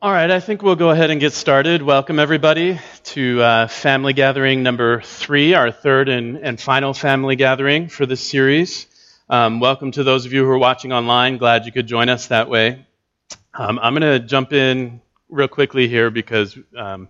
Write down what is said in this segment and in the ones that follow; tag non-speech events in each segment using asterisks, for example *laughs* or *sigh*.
All right, I think we'll go ahead and get started. Welcome, everybody, to uh, family gathering number three, our third and, and final family gathering for this series. Um, welcome to those of you who are watching online. Glad you could join us that way. Um, I'm going to jump in real quickly here because um,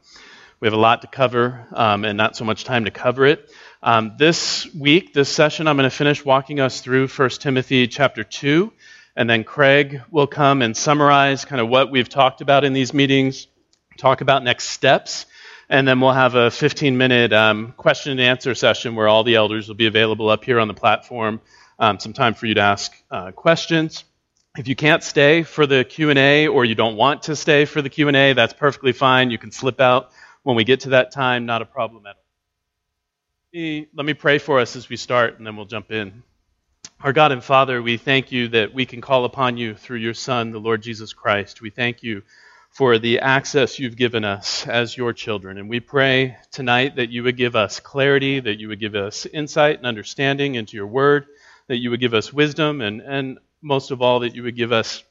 we have a lot to cover um, and not so much time to cover it. Um, this week, this session, I'm going to finish walking us through 1 Timothy chapter 2. And then Craig will come and summarize kind of what we've talked about in these meetings, talk about next steps, and then we'll have a 15 minute um, question and answer session where all the elders will be available up here on the platform. Um, some time for you to ask uh, questions. If you can't stay for the Q&A or you don't want to stay for the Q&A, that's perfectly fine. You can slip out when we get to that time, not a problem at all. Let me pray for us as we start, and then we'll jump in. Our God and Father, we thank you that we can call upon you through your Son, the Lord Jesus Christ. We thank you for the access you've given us as your children. And we pray tonight that you would give us clarity, that you would give us insight and understanding into your word, that you would give us wisdom, and, and most of all, that you would give us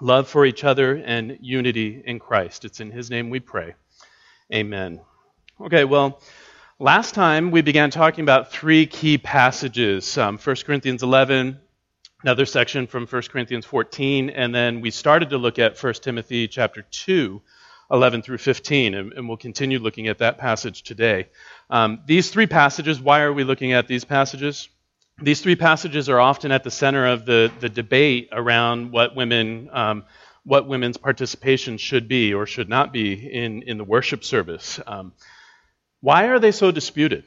love for each other and unity in Christ. It's in his name we pray. Amen. Okay, well, Last time we began talking about three key passages um, 1 Corinthians 11, another section from 1 Corinthians 14, and then we started to look at 1 Timothy chapter 2, 11 through 15, and, and we'll continue looking at that passage today. Um, these three passages, why are we looking at these passages? These three passages are often at the center of the, the debate around what women. Um, what women's participation should be or should not be in, in the worship service. Um, why are they so disputed?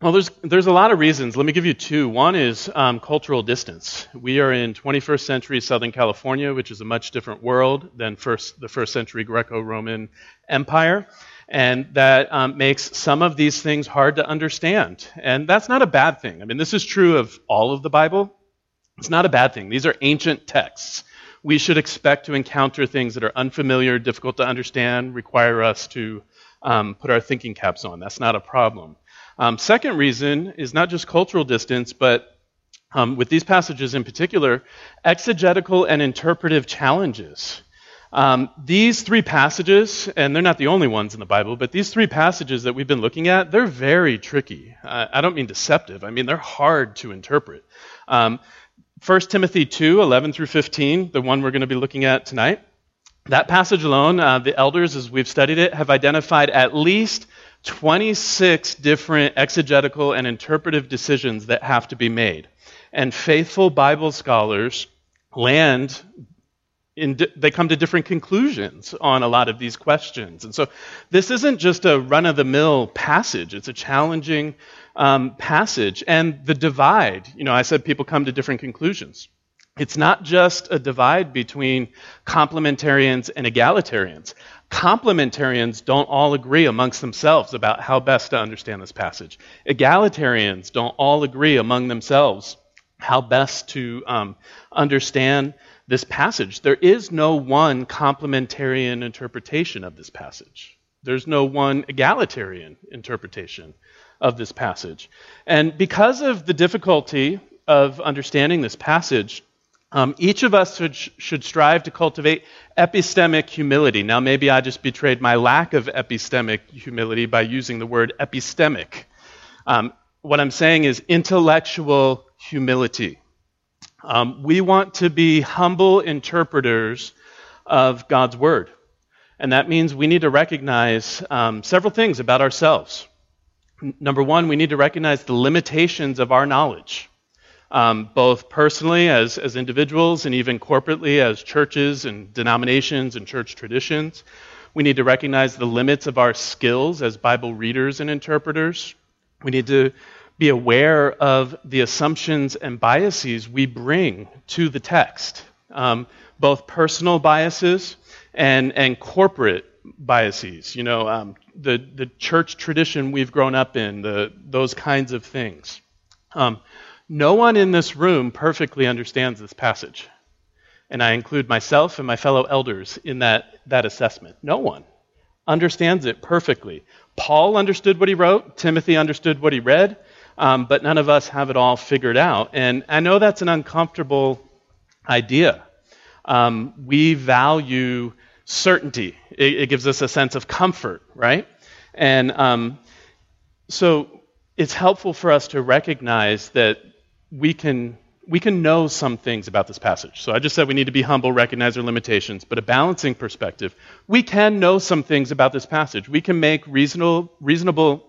Well, there's, there's a lot of reasons. Let me give you two. One is um, cultural distance. We are in 21st century Southern California, which is a much different world than first, the first century Greco Roman Empire. And that um, makes some of these things hard to understand. And that's not a bad thing. I mean, this is true of all of the Bible. It's not a bad thing. These are ancient texts. We should expect to encounter things that are unfamiliar, difficult to understand, require us to um, put our thinking caps on. That's not a problem. Um, second reason is not just cultural distance, but um, with these passages in particular, exegetical and interpretive challenges. Um, these three passages, and they're not the only ones in the Bible, but these three passages that we've been looking at, they're very tricky. Uh, I don't mean deceptive, I mean they're hard to interpret. Um, 1 Timothy 2 11 through 15, the one we're going to be looking at tonight, that passage alone, uh, the elders, as we've studied it, have identified at least 26 different exegetical and interpretive decisions that have to be made. And faithful Bible scholars land in, they come to different conclusions on a lot of these questions. And so this isn't just a run of the mill passage, it's a challenging um, passage. And the divide, you know, I said people come to different conclusions. It's not just a divide between complementarians and egalitarians. Complementarians don't all agree amongst themselves about how best to understand this passage. Egalitarians don't all agree among themselves how best to um, understand this passage. There is no one complementarian interpretation of this passage. There's no one egalitarian interpretation of this passage. And because of the difficulty of understanding this passage, um, each of us should, should strive to cultivate epistemic humility. Now, maybe I just betrayed my lack of epistemic humility by using the word epistemic. Um, what I'm saying is intellectual humility. Um, we want to be humble interpreters of God's word. And that means we need to recognize um, several things about ourselves. N- number one, we need to recognize the limitations of our knowledge um, both personally as, as individuals and even corporately as churches and denominations and church traditions. We need to recognize the limits of our skills as Bible readers and interpreters. We need to be aware of the assumptions and biases we bring to the text, um, both personal biases and, and corporate biases. You know, um, the, the church tradition we've grown up in, the, those kinds of things. Um, no one in this room perfectly understands this passage. And I include myself and my fellow elders in that, that assessment. No one understands it perfectly. Paul understood what he wrote, Timothy understood what he read, um, but none of us have it all figured out. And I know that's an uncomfortable idea. Um, we value certainty. It, it, gives us a sense of comfort, right? And um, so it's helpful for us to recognize that we can we can know some things about this passage. So I just said we need to be humble, recognize our limitations, but a balancing perspective, we can know some things about this passage. We can make reasonable reasonable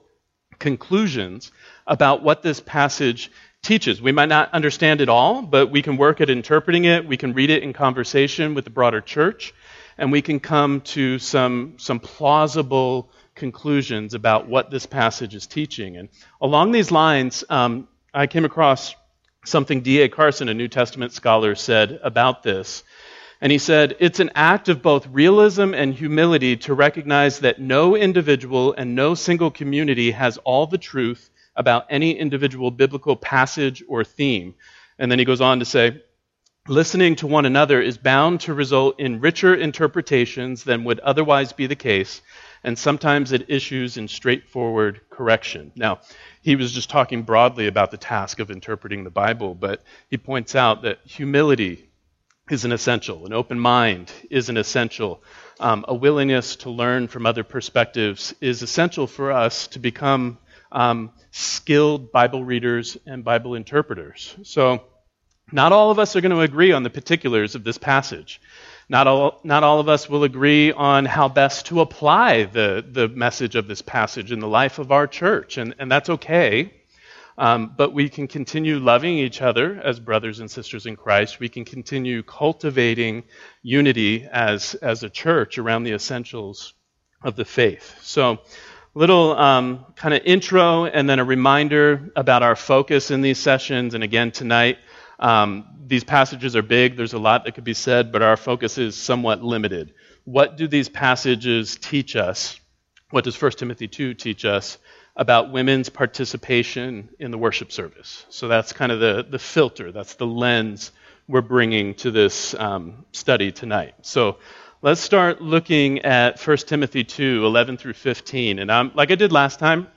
conclusions about what this passage teaches. We might not understand it all, but we can work at interpreting it. We can read it in conversation with the broader church, and we can come to some, some plausible conclusions about what this passage is teaching. And along these lines, um, I came across something D.A. Carson, a New Testament scholar, said about this. And he said, It's an act of both realism and humility to recognize that no individual and no single community has all the truth about any individual biblical passage or theme. And then he goes on to say, Listening to one another is bound to result in richer interpretations than would otherwise be the case, and sometimes it issues in straightforward correction. Now, he was just talking broadly about the task of interpreting the Bible, but he points out that humility is an essential, an open mind is an essential, um, a willingness to learn from other perspectives is essential for us to become um, skilled Bible readers and Bible interpreters. So, not all of us are going to agree on the particulars of this passage. Not all, not all of us will agree on how best to apply the, the message of this passage in the life of our church, and, and that's okay. Um, but we can continue loving each other as brothers and sisters in Christ. We can continue cultivating unity as, as a church around the essentials of the faith. So, little um, kind of intro and then a reminder about our focus in these sessions. And again, tonight, um, these passages are big. There's a lot that could be said, but our focus is somewhat limited. What do these passages teach us? What does 1 Timothy 2 teach us about women's participation in the worship service? So that's kind of the, the filter, that's the lens we're bringing to this um, study tonight. So let's start looking at 1 Timothy 2 11 through 15. And I'm, like I did last time,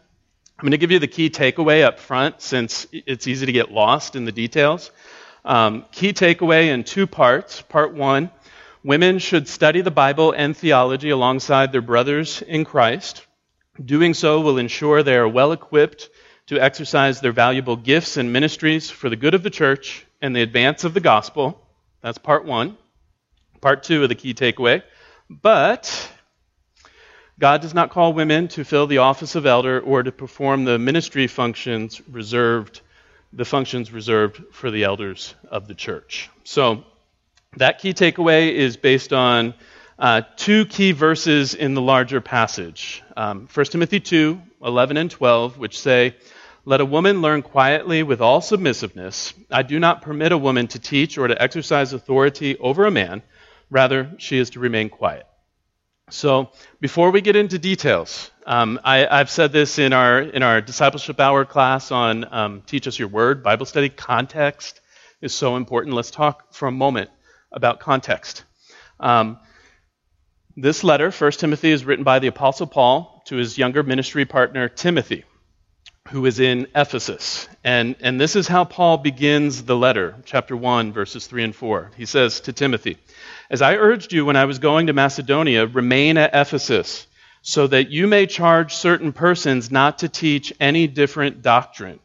I'm going to give you the key takeaway up front since it's easy to get lost in the details. Um, key takeaway in two parts. Part one women should study the Bible and theology alongside their brothers in Christ. Doing so will ensure they are well equipped to exercise their valuable gifts and ministries for the good of the church and the advance of the gospel. That's part one. Part two of the key takeaway. But God does not call women to fill the office of elder or to perform the ministry functions reserved the functions reserved for the elders of the church. So that key takeaway is based on uh, two key verses in the larger passage um, 1 Timothy 2 11 and 12, which say, Let a woman learn quietly with all submissiveness. I do not permit a woman to teach or to exercise authority over a man, rather, she is to remain quiet. So, before we get into details, um, I, have said this in our in our discipleship hour class on um, Teach Us Your Word Bible study. Context is so important. Let's talk for a moment about context. Um, this letter, 1 Timothy, is written by the Apostle Paul to his younger ministry partner Timothy, who is in Ephesus. And, and this is how Paul begins the letter, chapter 1, verses 3 and 4. He says to Timothy, As I urged you when I was going to Macedonia, remain at Ephesus so that you may charge certain persons not to teach any different doctrine,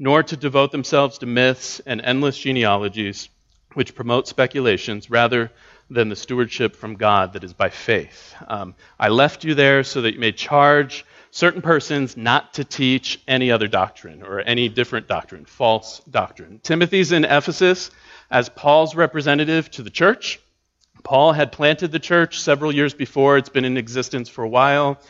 nor to devote themselves to myths and endless genealogies, which promote speculations rather than the stewardship from God that is by faith. Um, I left you there so that you may charge certain persons not to teach any other doctrine or any different doctrine, false doctrine. Timothy's in Ephesus as Paul's representative to the church. Paul had planted the church several years before, it's been in existence for a while.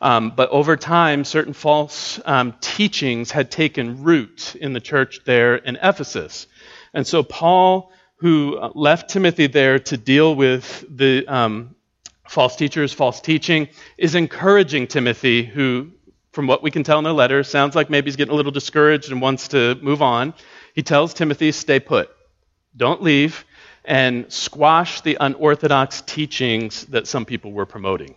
Um, but over time, certain false um, teachings had taken root in the church there in Ephesus. And so Paul, who left Timothy there to deal with the um, false teachers, false teaching, is encouraging Timothy, who, from what we can tell in the letter, sounds like maybe he's getting a little discouraged and wants to move on. He tells Timothy, stay put. Don't leave and squash the unorthodox teachings that some people were promoting.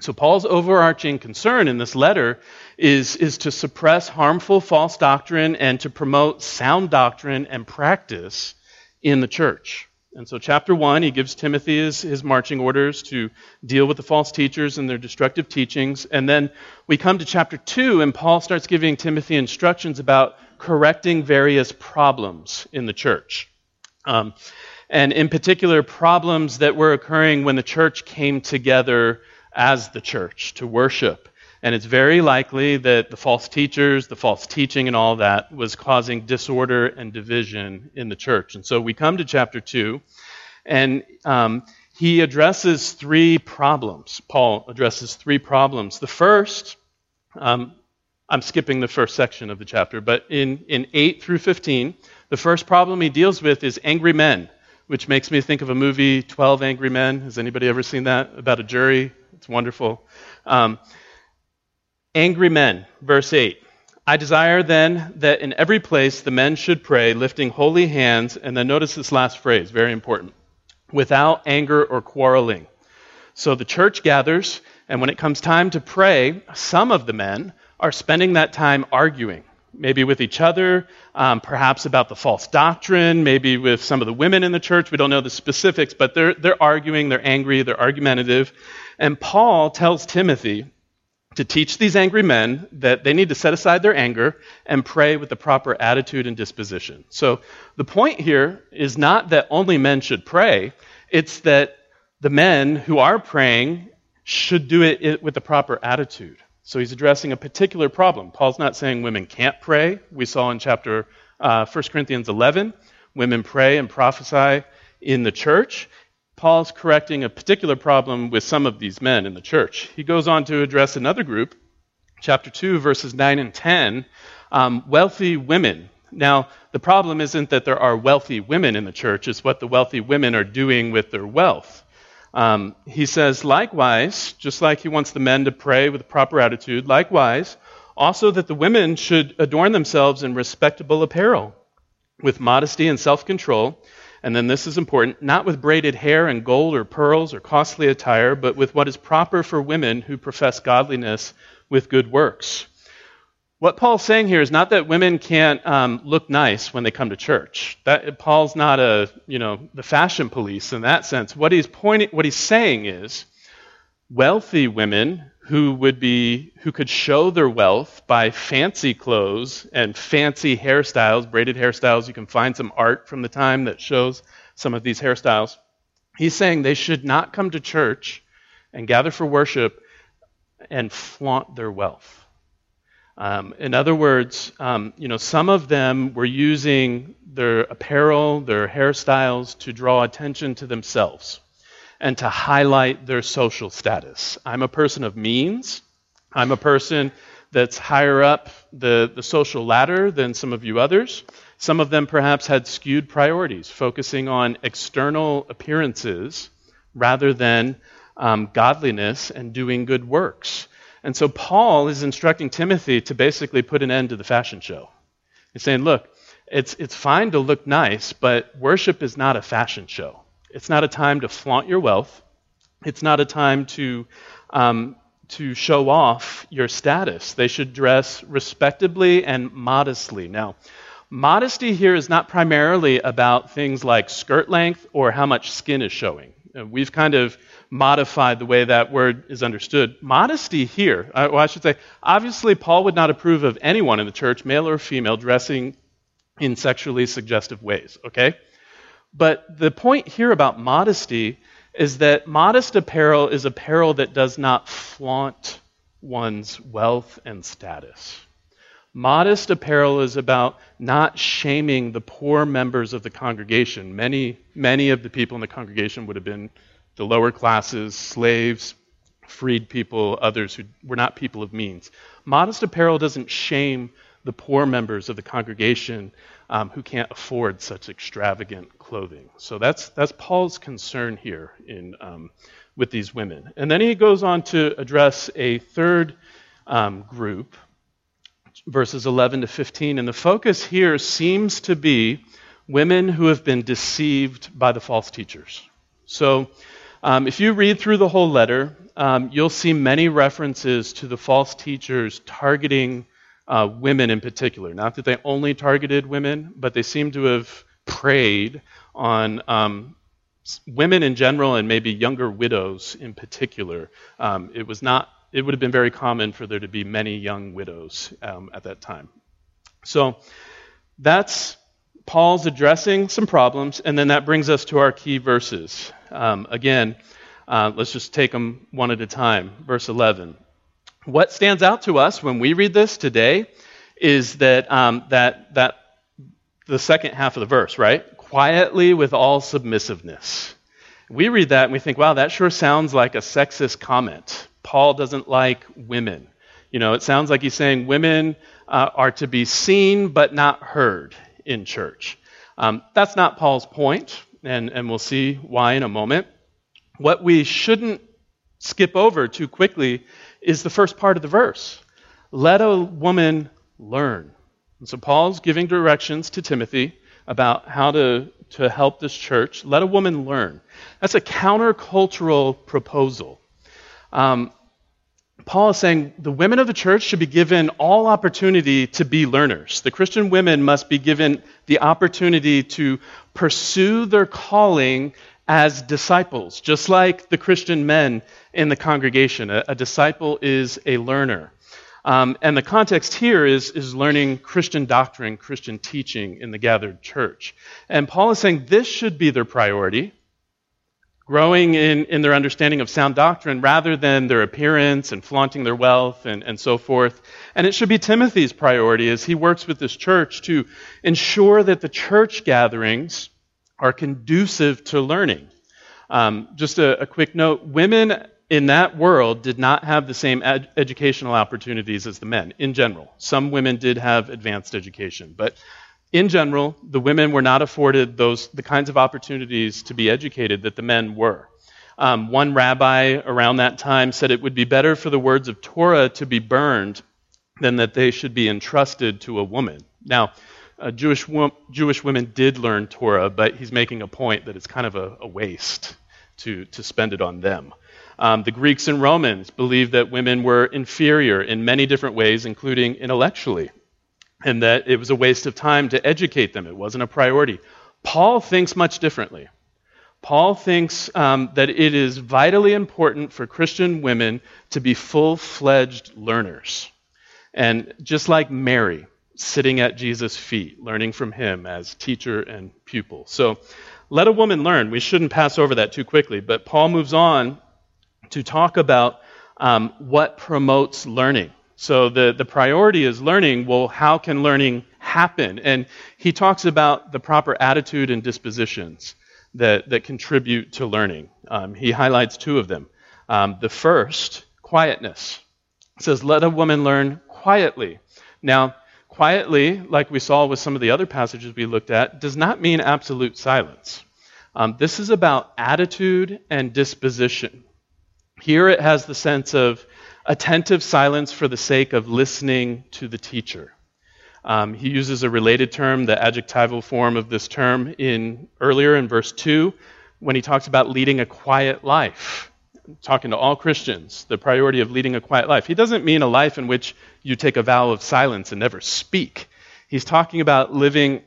So, Paul's overarching concern in this letter is, is to suppress harmful false doctrine and to promote sound doctrine and practice in the church. And so, chapter one, he gives Timothy his, his marching orders to deal with the false teachers and their destructive teachings. And then we come to chapter two, and Paul starts giving Timothy instructions about correcting various problems in the church. Um, and in particular, problems that were occurring when the church came together as the church to worship. And it's very likely that the false teachers, the false teaching, and all that was causing disorder and division in the church. And so we come to chapter 2, and um, he addresses three problems. Paul addresses three problems. The first, um, I'm skipping the first section of the chapter, but in, in 8 through 15, the first problem he deals with is angry men, which makes me think of a movie, 12 Angry Men. Has anybody ever seen that? About a jury? It's wonderful. Um, Angry men, verse 8. I desire then that in every place the men should pray, lifting holy hands, and then notice this last phrase, very important, without anger or quarreling. So the church gathers, and when it comes time to pray, some of the men are spending that time arguing, maybe with each other, um, perhaps about the false doctrine, maybe with some of the women in the church. We don't know the specifics, but they're, they're arguing, they're angry, they're argumentative. And Paul tells Timothy, to teach these angry men that they need to set aside their anger and pray with the proper attitude and disposition. So the point here is not that only men should pray, it's that the men who are praying should do it with the proper attitude. So he's addressing a particular problem. Paul's not saying women can't pray. We saw in chapter uh, 1 Corinthians 11, women pray and prophesy in the church. Paul's correcting a particular problem with some of these men in the church. He goes on to address another group, chapter 2, verses 9 and 10, um, wealthy women. Now, the problem isn't that there are wealthy women in the church, it's what the wealthy women are doing with their wealth. Um, he says, likewise, just like he wants the men to pray with a proper attitude, likewise, also that the women should adorn themselves in respectable apparel, with modesty and self control and then this is important, not with braided hair and gold or pearls or costly attire, but with what is proper for women who profess godliness with good works. What Paul's saying here is not that women can't um, look nice when they come to church. That, Paul's not a, you know, the fashion police in that sense. What he's pointing, what he's saying is, wealthy women who would be who could show their wealth by fancy clothes and fancy hairstyles, braided hairstyles. You can find some art from the time that shows some of these hairstyles. He's saying they should not come to church and gather for worship and flaunt their wealth. Um, in other words, um, you know, some of them were using their apparel, their hairstyles to draw attention to themselves and to highlight their social status. I'm a person of means. I'm a person that's higher up the, the social ladder than some of you others. Some of them perhaps had skewed priorities, focusing on external appearances rather than um, godliness and doing good works. And so Paul is instructing Timothy to basically put an end to the fashion show. He's saying, look, it's, it's fine to look nice, but worship is not a fashion show. It's not a time to flaunt your wealth. It's not a time to, um, to show off your status. They should dress respectably and modestly. Now, modesty here is not primarily about things like skirt length or how much skin is showing. We've kind of modified the way that word is understood. Modesty here, uh, well, I should say, obviously, Paul would not approve of anyone in the church, male or female, dressing in sexually suggestive ways, okay? But the point here about modesty is that modest apparel is apparel that does not flaunt one's wealth and status. Modest apparel is about not shaming the poor members of the congregation. Many, many of the people in the congregation would have been the lower classes, slaves, freed people, others who were not people of means. Modest apparel doesn't shame the poor members of the congregation um, who can't afford such extravagant clothing. So that's, that's Paul's concern here in, um, with these women. And then he goes on to address a third um, group, verses 11 to 15. And the focus here seems to be women who have been deceived by the false teachers. So um, if you read through the whole letter, um, you'll see many references to the false teachers targeting uh, women in particular. Not that they only targeted women, but they seem to have preyed on, um, women in general and maybe younger widows in particular, um, it was not. It would have been very common for there to be many young widows um, at that time. So that's Paul's addressing some problems, and then that brings us to our key verses. Um, again, uh, let's just take them one at a time. Verse 11. What stands out to us when we read this today is that um, that that the second half of the verse, right? Quietly with all submissiveness. We read that and we think, wow, that sure sounds like a sexist comment. Paul doesn't like women. You know, it sounds like he's saying women uh, are to be seen but not heard in church. Um, that's not Paul's point, and, and we'll see why in a moment. What we shouldn't skip over too quickly is the first part of the verse. Let a woman learn. And so Paul's giving directions to Timothy about how to, to help this church. Let a woman learn. That's a countercultural proposal. Um, Paul is saying the women of the church should be given all opportunity to be learners. The Christian women must be given the opportunity to pursue their calling as disciples, just like the Christian men in the congregation. A, a disciple is a learner. Um, and the context here is, is learning Christian doctrine, Christian teaching in the gathered church. And Paul is saying this should be their priority growing in, in their understanding of sound doctrine rather than their appearance and flaunting their wealth and, and so forth. And it should be Timothy's priority as he works with this church to ensure that the church gatherings are conducive to learning. Um, just a, a, quick note women in that world did not have the same ed- educational opportunities as the men in general. Some women did have advanced education, but in general, the women were not afforded those the kinds of opportunities to be educated that the men were. Um, one rabbi around that time said it would be better for the words of Torah to be burned than that they should be entrusted to a woman. Now, uh, Jewish, wo- Jewish women did learn Torah, but he's making a point that it's kind of a, a waste to, to spend it on them. Um, the Greeks and Romans believed that women were inferior in many different ways, including intellectually and that it was a waste of time to educate them. It wasn't a priority. Paul thinks much differently. Paul thinks um, that it is vitally important for Christian women to be full fledged learners. And just like Mary, sitting at Jesus' feet, learning from him as teacher and pupil. So let a woman learn. We shouldn't pass over that too quickly. But Paul moves on to talk about um, what promotes learning. So the, the priority is learning. Well, how can learning happen? And he talks about the proper attitude and dispositions that, that contribute to learning. Um, he highlights two of them. Um, the first, quietness. It says, let a woman learn quietly. Now, quietly, like we saw with some of the other passages we looked at, does not mean absolute silence. Um, this is about attitude and disposition. Here it has the sense of attentive silence for the sake of listening to the teacher. Um, he uses a related term, the adjectival form of this term, in earlier in verse 2 when he talks about leading a quiet life. Talking to all Christians, the priority of leading a quiet life. He doesn't mean a life in which you take a vow of silence and never speak. He's talking about living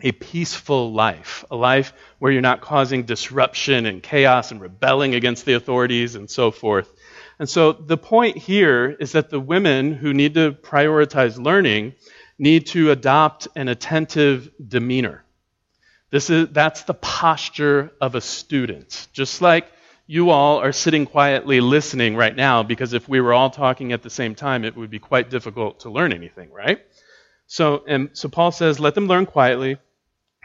a peaceful life, a life where you're not causing disruption and chaos and rebelling against the authorities and so forth. And so the point here is that the women who need to prioritize learning need to adopt an attentive demeanor. This is, that's the posture of a student. Just like you all are sitting quietly listening right now, because if we were all talking at the same time, it would be quite difficult to learn anything, right? So, and, so Paul says, let them learn quietly.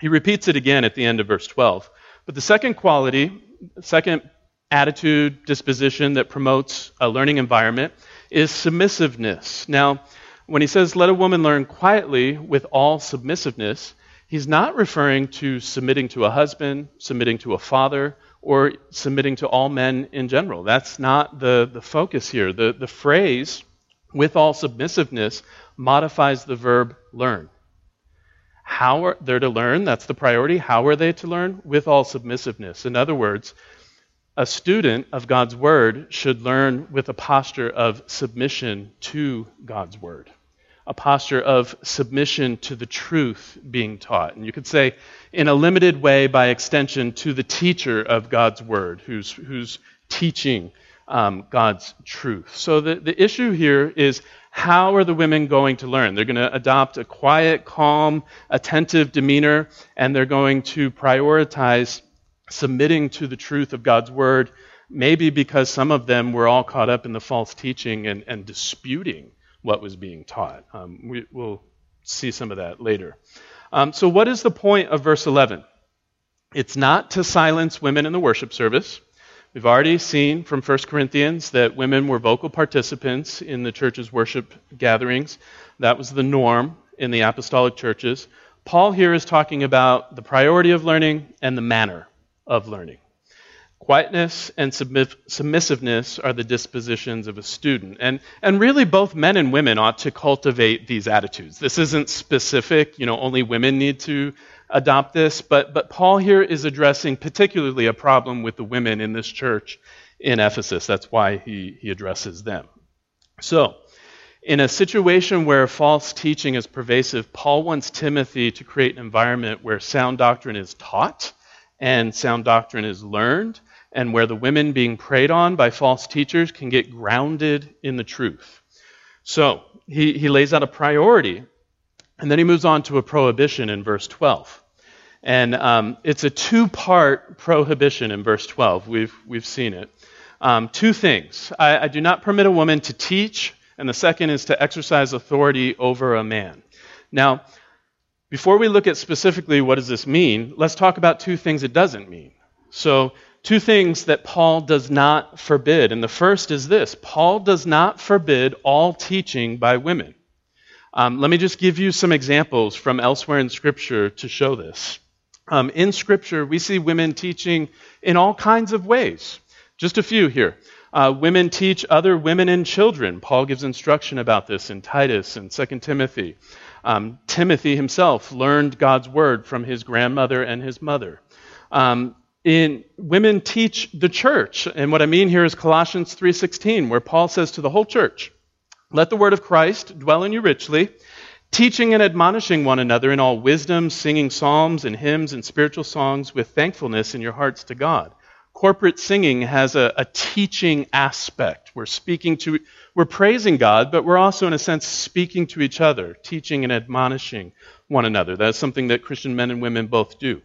He repeats it again at the end of verse 12. But the second quality, second attitude, disposition that promotes a learning environment is submissiveness. Now, when he says, let a woman learn quietly with all submissiveness, he's not referring to submitting to a husband, submitting to a father, or submitting to all men in general. That's not the, the focus here. The, the phrase, with all submissiveness, modifies the verb learn. How are they to learn? That's the priority. How are they to learn? With all submissiveness. In other words, a student of God's Word should learn with a posture of submission to God's Word. a posture of submission to the truth being taught. And you could say, in a limited way, by extension, to the teacher of God's word, who's, who's teaching um, God's truth. So the, the issue here is how are the women going to learn? They're going to adopt a quiet, calm, attentive demeanor, and they're going to prioritize submitting to the truth of God's word, maybe because some of them were all caught up in the false teaching and, and disputing what was being taught. Um, we, will see some of that later. Um, so, what is the point of verse 11? It's not to silence women in the worship service. We've already seen from 1 Corinthians that women were vocal participants in the church's worship gatherings. That was the norm in the apostolic churches. Paul here is talking about the priority of learning and the manner of learning. Quietness and submissiveness are the dispositions of a student. And, and really, both men and women ought to cultivate these attitudes. This isn't specific, you know, only women need to adopt this, but, but Paul here is addressing particularly a problem with the women in this church in Ephesus. That's why he, he addresses them. So, in a situation where false teaching is pervasive, Paul wants Timothy to create an environment where sound doctrine is taught and sound doctrine is learned and where the women being preyed on by false teachers can get grounded in the truth. So he, he lays out a priority, and then he moves on to a prohibition in verse 12. And um, it's a two part prohibition in verse 12. We've, we've seen it. Um, two things I, I do not permit a woman to teach, and the second is to exercise authority over a man. Now, before we look at specifically what does this mean, let's talk about two things it doesn't mean. So, two things that Paul does not forbid. And the first is this Paul does not forbid all teaching by women. Um, let me just give you some examples from elsewhere in Scripture to show this. Um, in Scripture, we see women teaching in all kinds of ways. Just a few here. Uh, women teach other women and children. Paul gives instruction about this in Titus and 2 Timothy. Um, Timothy himself learned God's word from his grandmother and his mother. Um, in women teach the church and what i mean here is colossians 3.16 where paul says to the whole church let the word of christ dwell in you richly teaching and admonishing one another in all wisdom singing psalms and hymns and spiritual songs with thankfulness in your hearts to god corporate singing has a, a teaching aspect we're speaking to we're praising god but we're also in a sense speaking to each other teaching and admonishing one another that's something that christian men and women both do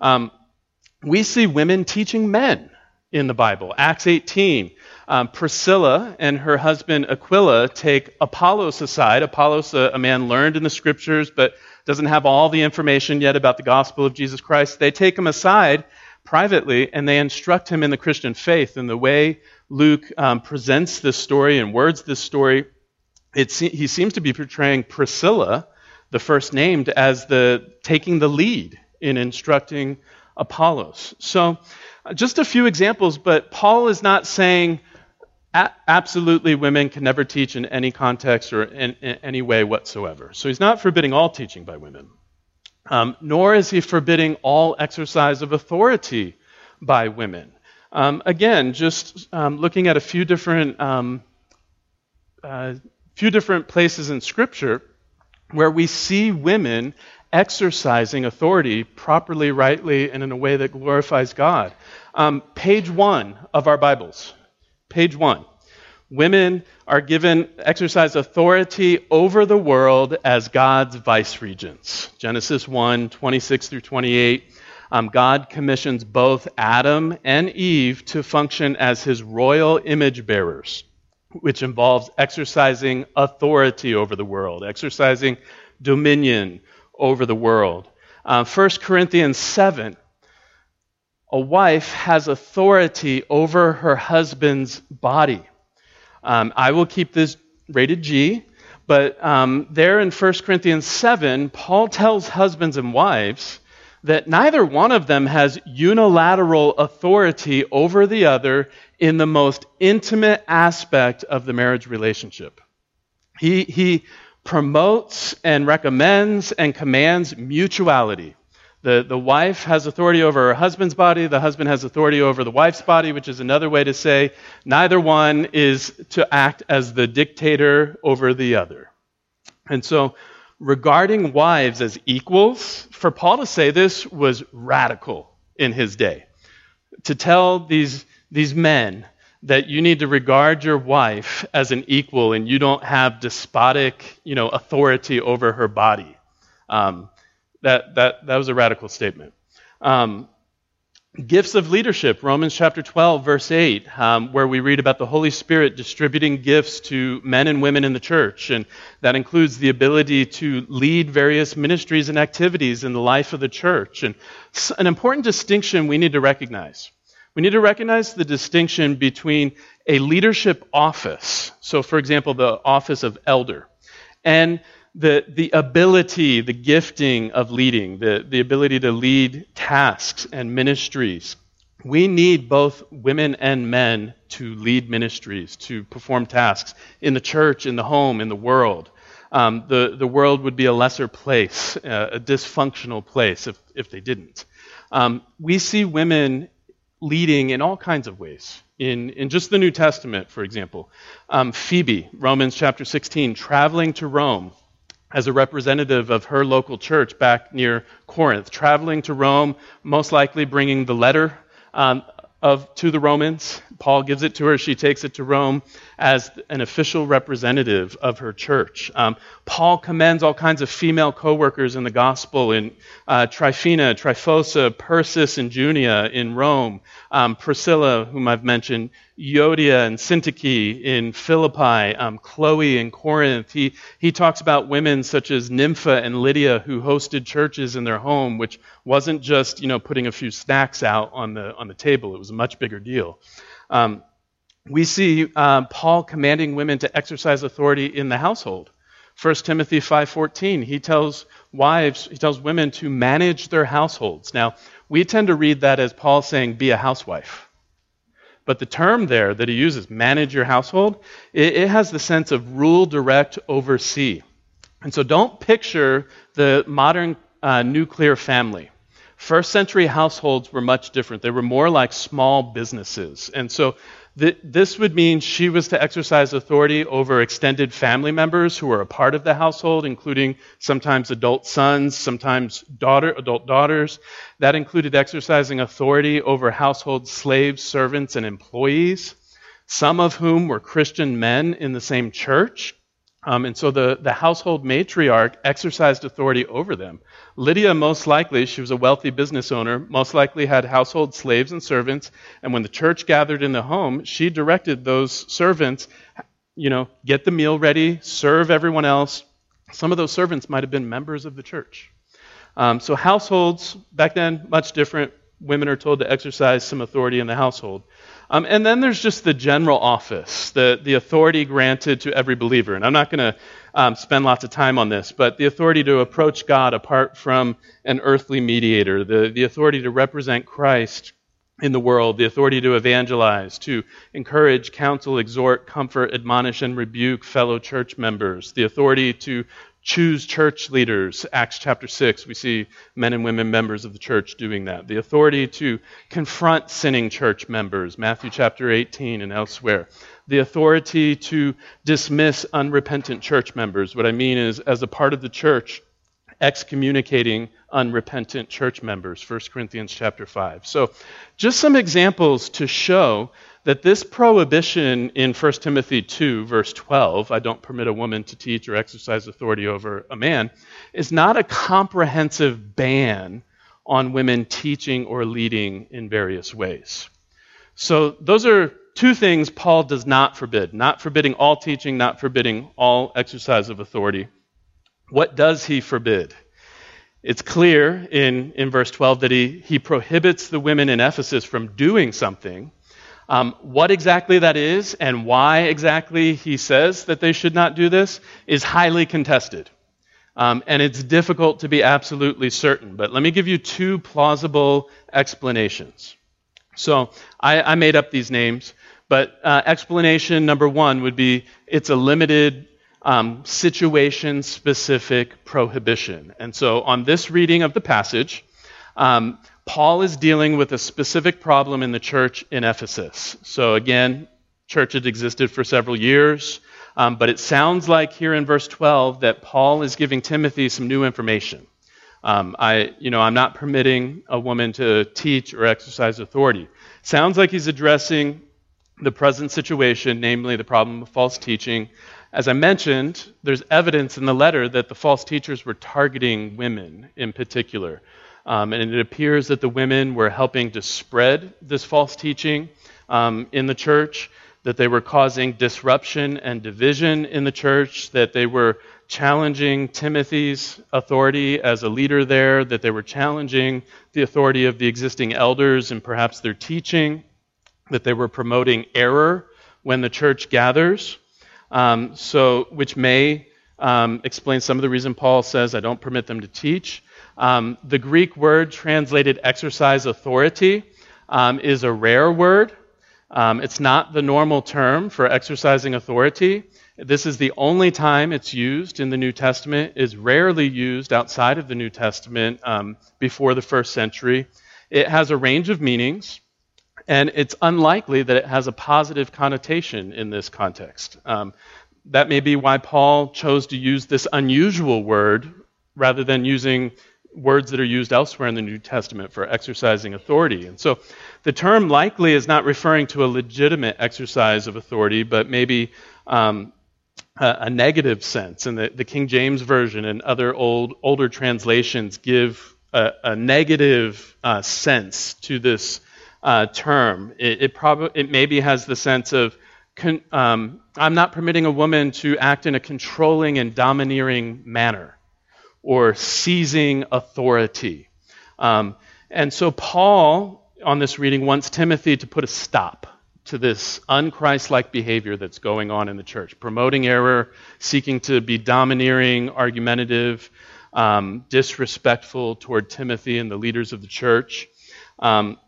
um, we see women teaching men in the Bible. Acts 18, um, Priscilla and her husband Aquila take Apollos aside. Apollos, a, a, man learned in the scriptures, but doesn't have all the information yet about the gospel of Jesus Christ. They take him aside privately and they instruct him in the Christian faith. And the way Luke um, presents this story and words this story, se- he seems to be portraying Priscilla, the first named, as the taking the lead in instructing Apollos. So, uh, just a few examples, but Paul is not saying absolutely women can never teach in any context or in, in any way whatsoever. So, he's not forbidding all teaching by women, um, nor is he forbidding all exercise of authority by women. Um, again, just um, looking at a few different, um, uh, few different places in Scripture where we see women exercising authority properly, rightly, and in a way that glorifies God. Um, page one of our Bibles. Page one. Women are given exercise authority over the world as God's vice regents. Genesis 1 26 through 28. Um, God commissions both Adam and Eve to function as his royal image bearers, which involves exercising authority over the world, exercising dominion, over the world. Uh, 1 Corinthians 7 a wife has authority over her husband's body. Um, I will keep this rated G, but um, there in 1 Corinthians 7, Paul tells husbands and wives that neither one of them has unilateral authority over the other in the most intimate aspect of the marriage relationship. He, he promotes and recommends and commands mutuality. The, the wife has authority over her husband's body, the husband has authority over the wife's body, which is another way to say neither one is to act as the dictator over the other. And so, regarding wives as equals, for Paul to say this was radical in his day. To tell these, these men that you need to regard your wife as an equal and you don't have despotic you know, authority over her body. Um, that, that, that was a radical statement. Um, Gifts of leadership, Romans chapter 12, verse 8, um, where we read about the Holy Spirit distributing gifts to men and women in the church. And that includes the ability to lead various ministries and activities in the life of the church. And an important distinction we need to recognize. We need to recognize the distinction between a leadership office, so for example, the office of elder, and the, the ability, the gifting of leading, the, the ability to lead tasks and ministries. We need both women and men to lead ministries, to perform tasks in the church, in the home, in the world. Um, the, the world would be a lesser place, uh, a dysfunctional place if, if they didn't. Um, we see women leading in all kinds of ways. In, in just the New Testament, for example, um, Phoebe, Romans chapter 16, traveling to Rome as a representative of her local church back near Corinth, traveling to Rome, most likely bringing the letter um, of, to the Romans. Paul gives it to her. She takes it to Rome as an official representative of her church. Um, Paul commends all kinds of female co-workers in the gospel in uh, Tryphena, Tryphosa, Persis, and Junia in Rome. Um, Priscilla, whom I've mentioned, Euodia and Syntyche in Philippi, um, Chloe in Corinth. He, he talks about women such as Nympha and Lydia who hosted churches in their home, which wasn't just you know putting a few snacks out on the on the table. It was a much bigger deal. Um, we see uh, Paul commanding women to exercise authority in the household. 1 Timothy 5:14, he tells wives, he tells women to manage their households. Now, we tend to read that as Paul saying, be a housewife. But the term there that he uses, manage your household, it, it has the sense of rule, direct, oversee. And so don't picture the modern uh, nuclear family. First century households were much different. They were more like small businesses. And so this would mean she was to exercise authority over extended family members who were a part of the household, including sometimes adult sons, sometimes daughter, adult daughters. That included exercising authority over household slaves, servants, and employees, some of whom were Christian men in the same church. Um, and so the, the household matriarch exercised authority over them. Lydia, most likely, she was a wealthy business owner, most likely had household slaves and servants. And when the church gathered in the home, she directed those servants, you know, get the meal ready, serve everyone else. Some of those servants might have been members of the church. Um, so households, back then, much different. Women are told to exercise some authority in the household. Um, and then there's just the general office, the, the authority granted to every believer. And I'm not going to um, spend lots of time on this, but the authority to approach God apart from an earthly mediator, the, the authority to represent Christ in the world, the authority to evangelize, to encourage, counsel, exhort, comfort, admonish, and rebuke fellow church members, the authority to choose church leaders. Acts chapter 6, we see men and women members of the church doing that. The authority to confront sinning church members. Matthew chapter 18 and elsewhere. The authority to dismiss unrepentant church members. What I mean is, as a part of the church, excommunicating unrepentant church members 1 corinthians chapter 5 so just some examples to show that this prohibition in 1 Timothy 2, verse 12, I don't permit a woman to teach or exercise authority over a man, is not a comprehensive ban on women teaching or leading in various ways. So those are two things Paul does not forbid not forbidding all teaching, not forbidding all exercise of authority. What does he forbid? It's clear in, in verse 12 that he, he prohibits the women in Ephesus from doing something um, what exactly that is and why exactly he says that they should not do this is highly contested. Um, and it's difficult to be absolutely certain. But let me give you two plausible explanations. So I, I made up these names, but uh, explanation number one would be it's a limited um, situation specific prohibition. And so on this reading of the passage, um, Paul is dealing with a specific problem in the church in Ephesus. So, again, church had existed for several years. Um, but it sounds like here in verse 12 that Paul is giving Timothy some new information. Um, I, you know, I'm not permitting a woman to teach or exercise authority. Sounds like he's addressing the present situation, namely the problem of false teaching. As I mentioned, there's evidence in the letter that the false teachers were targeting women in particular. Um, and it appears that the women were helping to spread this false teaching um, in the church, that they were causing disruption and division in the church, that they were challenging Timothy's authority as a leader there, that they were challenging the authority of the existing elders and perhaps their teaching, that they were promoting error when the church gathers. Um, so, which may um, explain some of the reason Paul says, I don't permit them to teach. Um, the Greek word translated exercise authority um, is a rare word. Um, it's not the normal term for exercising authority. This is the only time it's used in the New Testament, is rarely used outside of the New Testament um, before the first century. It has a range of meanings, and it's unlikely that it has a positive connotation in this context. Um, that may be why Paul chose to use this unusual word rather than using words that are used elsewhere in the New Testament for exercising authority. And so the term likely is not referring to a legitimate exercise of authority, but maybe um, a, a negative sense. And the, the King James Version and other old, older translations give a, a negative uh, sense to this uh, term. It, it, prob- it maybe has the sense of con- um, I'm not permitting a woman to act in a controlling and domineering manner or seizing authority. Um, and so Paul, on this reading, wants Timothy to put a stop to this unchristlike behavior that's going on in the church, promoting error, seeking to be domineering, argumentative, um, disrespectful toward Timothy and the leaders of the church. Um,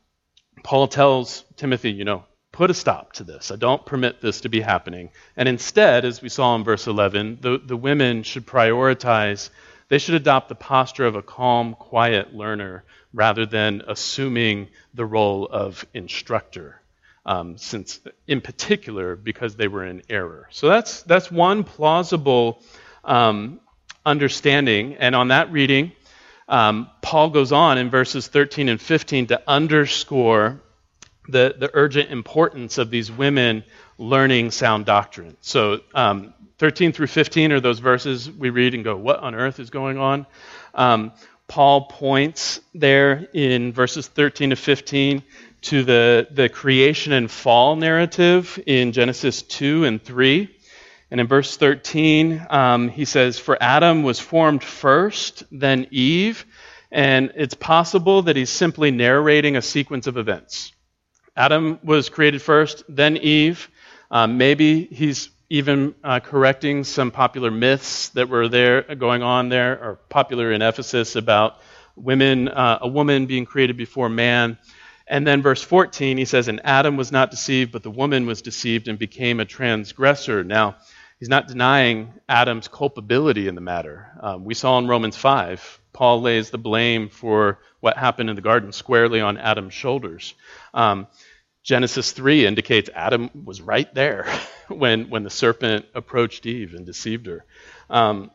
Paul tells Timothy, you know, put a stop to this. I don't permit this to be happening. And instead, as we saw in verse 11, the, the women should prioritize, they should adopt the posture of a calm, quiet learner rather than assuming the role of instructor um, since in particular because they were in error. So that's that's one plausible um, understanding. And on that reading, um, Paul goes on in verses 13 and 15 to underscore the, the urgent importance of these women learning sound doctrine. So um, 13 through 15 are those verses we read and go, what on earth is going on? Um, Paul points there in verses 13 to 15 to the, the creation and fall narrative in Genesis 2 and 3. And in verse 13, um, he says, For Adam was formed first, then Eve. And it's possible that he's simply narrating a sequence of events. Adam was created first, then Eve. Um, maybe he's even uh, correcting some popular myths that were there going on there, or popular in Ephesus about women, uh, a woman being created before man. And then verse 14, he says, And Adam was not deceived, but the woman was deceived and became a transgressor. Now, he's not denying Adam's culpability in the matter. Um, we saw in Romans 5, Paul lays the blame for what happened in the garden squarely on Adam's shoulders. Um, Genesis 3 indicates Adam was right there *laughs* when, when the serpent approached Eve and deceived her. Um,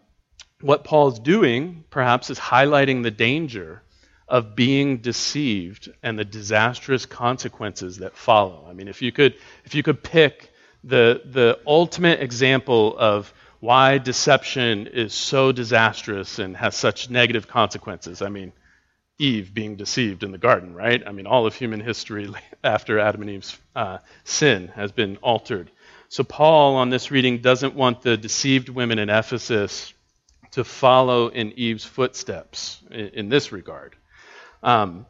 what Paul's doing, perhaps, is highlighting the danger of being deceived and the disastrous consequences that follow. I mean, if you could, if you could pick the, the ultimate example of why deception is so disastrous and has such negative consequences, I mean, Eve being deceived in the garden, right? I mean, all of human history *laughs* after Adam and Eve's uh, sin has been altered. So, Paul on this reading doesn't want the deceived women in Ephesus to follow in Eve's footsteps in, in this regard. Um,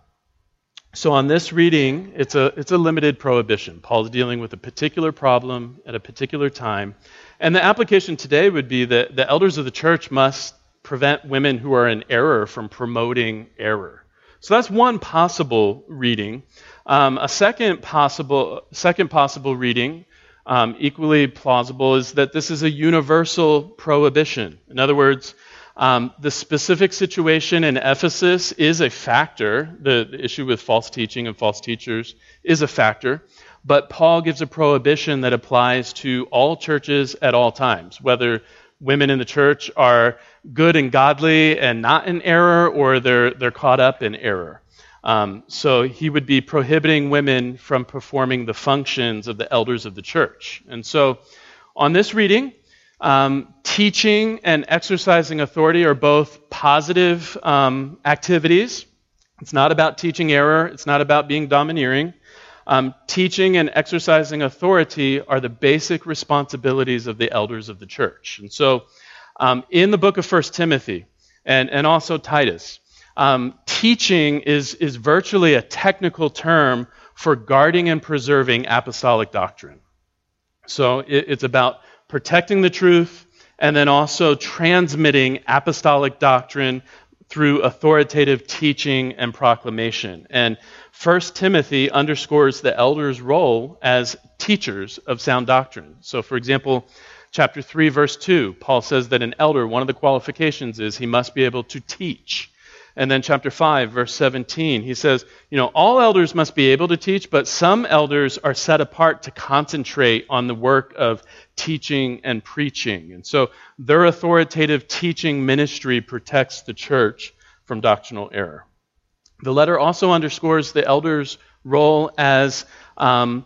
so on this reading, it's a, it's a limited prohibition. Paul's dealing with a particular problem at a particular time. And the application today would be that the elders of the church must prevent women who are in error from promoting error. So that's one possible reading. Um, a second possible, second possible reading, um, equally plausible, is that this is a universal prohibition. In other words, um, the specific situation in Ephesus is a factor. The, the, issue with false teaching and false teachers is a factor. but Paul gives a prohibition that applies to all churches at all times, whether women in the church are good and godly and not in error, or they're, they're caught up in error. Um, so he would be prohibiting women from performing the functions of the elders of the church. And so on this reading, um, teaching and exercising authority are both positive um, activities. It's not about teaching error, it's not about being domineering. Um, teaching and exercising authority are the basic responsibilities of the elders of the church. And so, um, in the book of 1 Timothy and, and also Titus, um, teaching is, is virtually a technical term for guarding and preserving apostolic doctrine. So, it, it's about protecting the truth and then also transmitting apostolic doctrine through authoritative teaching and proclamation. And 1 Timothy underscores the elders' role as teachers of sound doctrine. So, for example, chapter 3, verse 2, Paul says that an elder, one of the qualifications is he must be able to teach. And then chapter 5, verse 17, he says, you know, all elders must be able to teach, but some elders are set apart to concentrate on the work of teaching and preaching. And so their authoritative teaching ministry protects the church from doctrinal error. The letter also underscores the elders' role as um,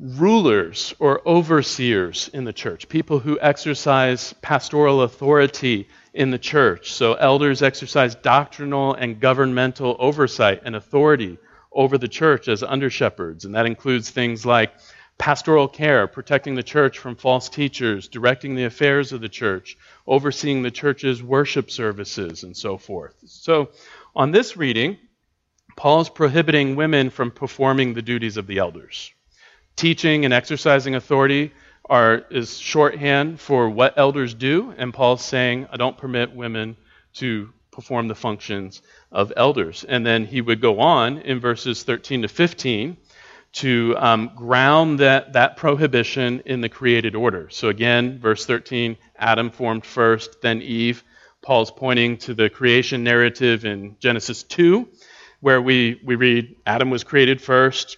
rulers or overseers in the church, people who exercise pastoral authority in the church. So, elders exercise doctrinal and governmental oversight and authority over the church as under shepherds, and that includes things like pastoral care, protecting the church from false teachers, directing the affairs of the church, overseeing the church's worship services, and so forth. So, on this reading, Paul is prohibiting women from performing the duties of the elders. Teaching and exercising authority are, is shorthand for what elders do, and Paul's saying, I don't permit women to perform the functions of elders. And then he would go on in verses 13 to 15 to um, ground that, that prohibition in the created order. So again, verse 13, Adam formed first, then Eve. Paul's pointing to the creation narrative in Genesis 2, where we, we read Adam was created first.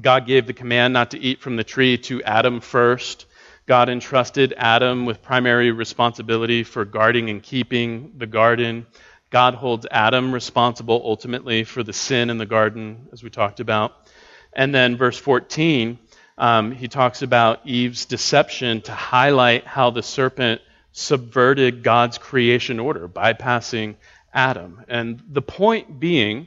God gave the command not to eat from the tree to Adam first. God entrusted Adam with primary responsibility for guarding and keeping the garden. God holds Adam responsible ultimately for the sin in the garden, as we talked about. And then, verse 14, um, he talks about Eve's deception to highlight how the serpent subverted God's creation order, bypassing Adam. And the point being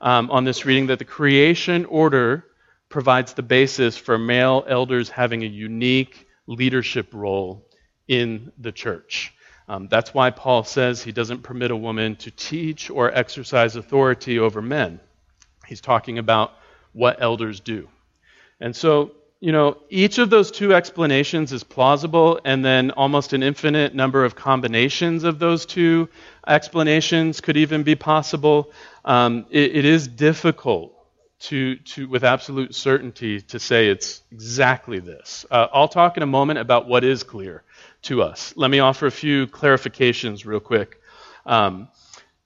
um, on this reading that the creation order provides the basis for male elders having a unique leadership role in the church. Um, that's why Paul says he doesn't permit a woman to teach or exercise authority over men. He's talking about what elders do. And so, you know, each of those two explanations is plausible, and then almost an infinite number of combinations of those two explanations could even be possible. Um, it, it is difficult to, to, with absolute certainty to say it's exactly this. Uh, I'll talk in a moment about what is clear to us. Let me offer a few clarifications real quick. Um,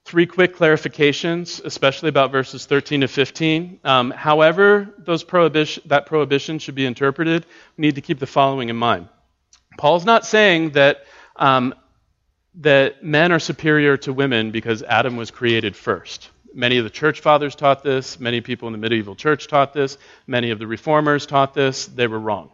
three quick clarifications, especially about verses 13 to 15. Um, however, those prohibition, that prohibition should be interpreted, we need to keep the following in mind. Paul's not saying that um, that men are superior to women because Adam was created first. Many of the church fathers taught this. Many people in the medieval church taught this. Many of the reformers taught this. They were wrong.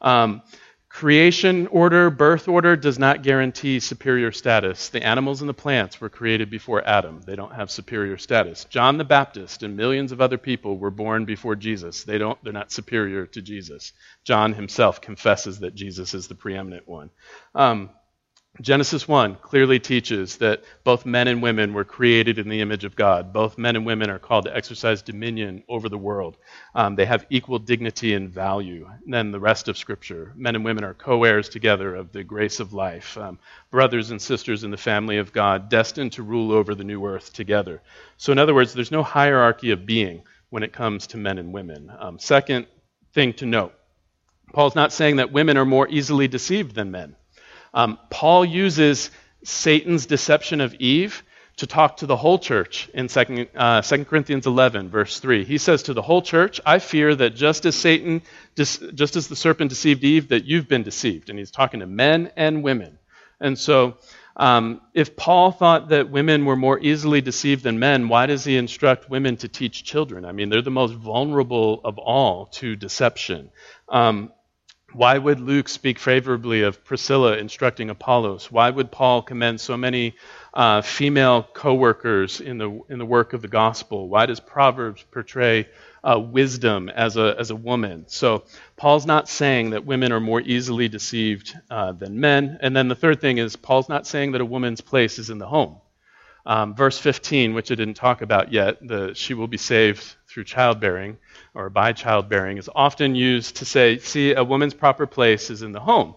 Um, creation order, birth order, does not guarantee superior status. The animals and the plants were created before Adam. They don't have superior status. John the Baptist and millions of other people were born before Jesus. They don't, they're not superior to Jesus. John himself confesses that Jesus is the preeminent one. Um, Genesis 1 clearly teaches that both men and women were created in the image of God. Both men and women are called to exercise dominion over the world. Um, they have equal dignity and value than the rest of Scripture. Men and women are co heirs together of the grace of life, um, brothers and sisters in the family of God, destined to rule over the new earth together. So, in other words, there's no hierarchy of being when it comes to men and women. Um, second thing to note Paul's not saying that women are more easily deceived than men. Um, Paul uses Satan's deception of Eve to talk to the whole church in 2, uh, 2 Corinthians 11, verse 3. He says to the whole church, I fear that just as Satan, just as the serpent deceived Eve, that you've been deceived. And he's talking to men and women. And so, um, if Paul thought that women were more easily deceived than men, why does he instruct women to teach children? I mean, they're the most vulnerable of all to deception. Um, why would Luke speak favorably of Priscilla instructing Apollos? Why would Paul commend so many uh, female co-workers in the in the work of the gospel? Why does Proverbs portray uh, wisdom as a as a woman? So Paul's not saying that women are more easily deceived uh, than men. And then the third thing is Paul's not saying that a woman's place is in the home. Um, verse 15, which I didn't talk about yet, the she will be saved through childbearing or by childbearing, is often used to say, see, a woman's proper place is in the home.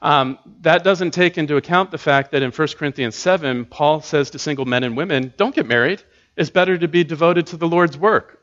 Um, that doesn't take into account the fact that in 1 Corinthians 7, Paul says to single men and women, don't get married. It's better to be devoted to the Lord's work.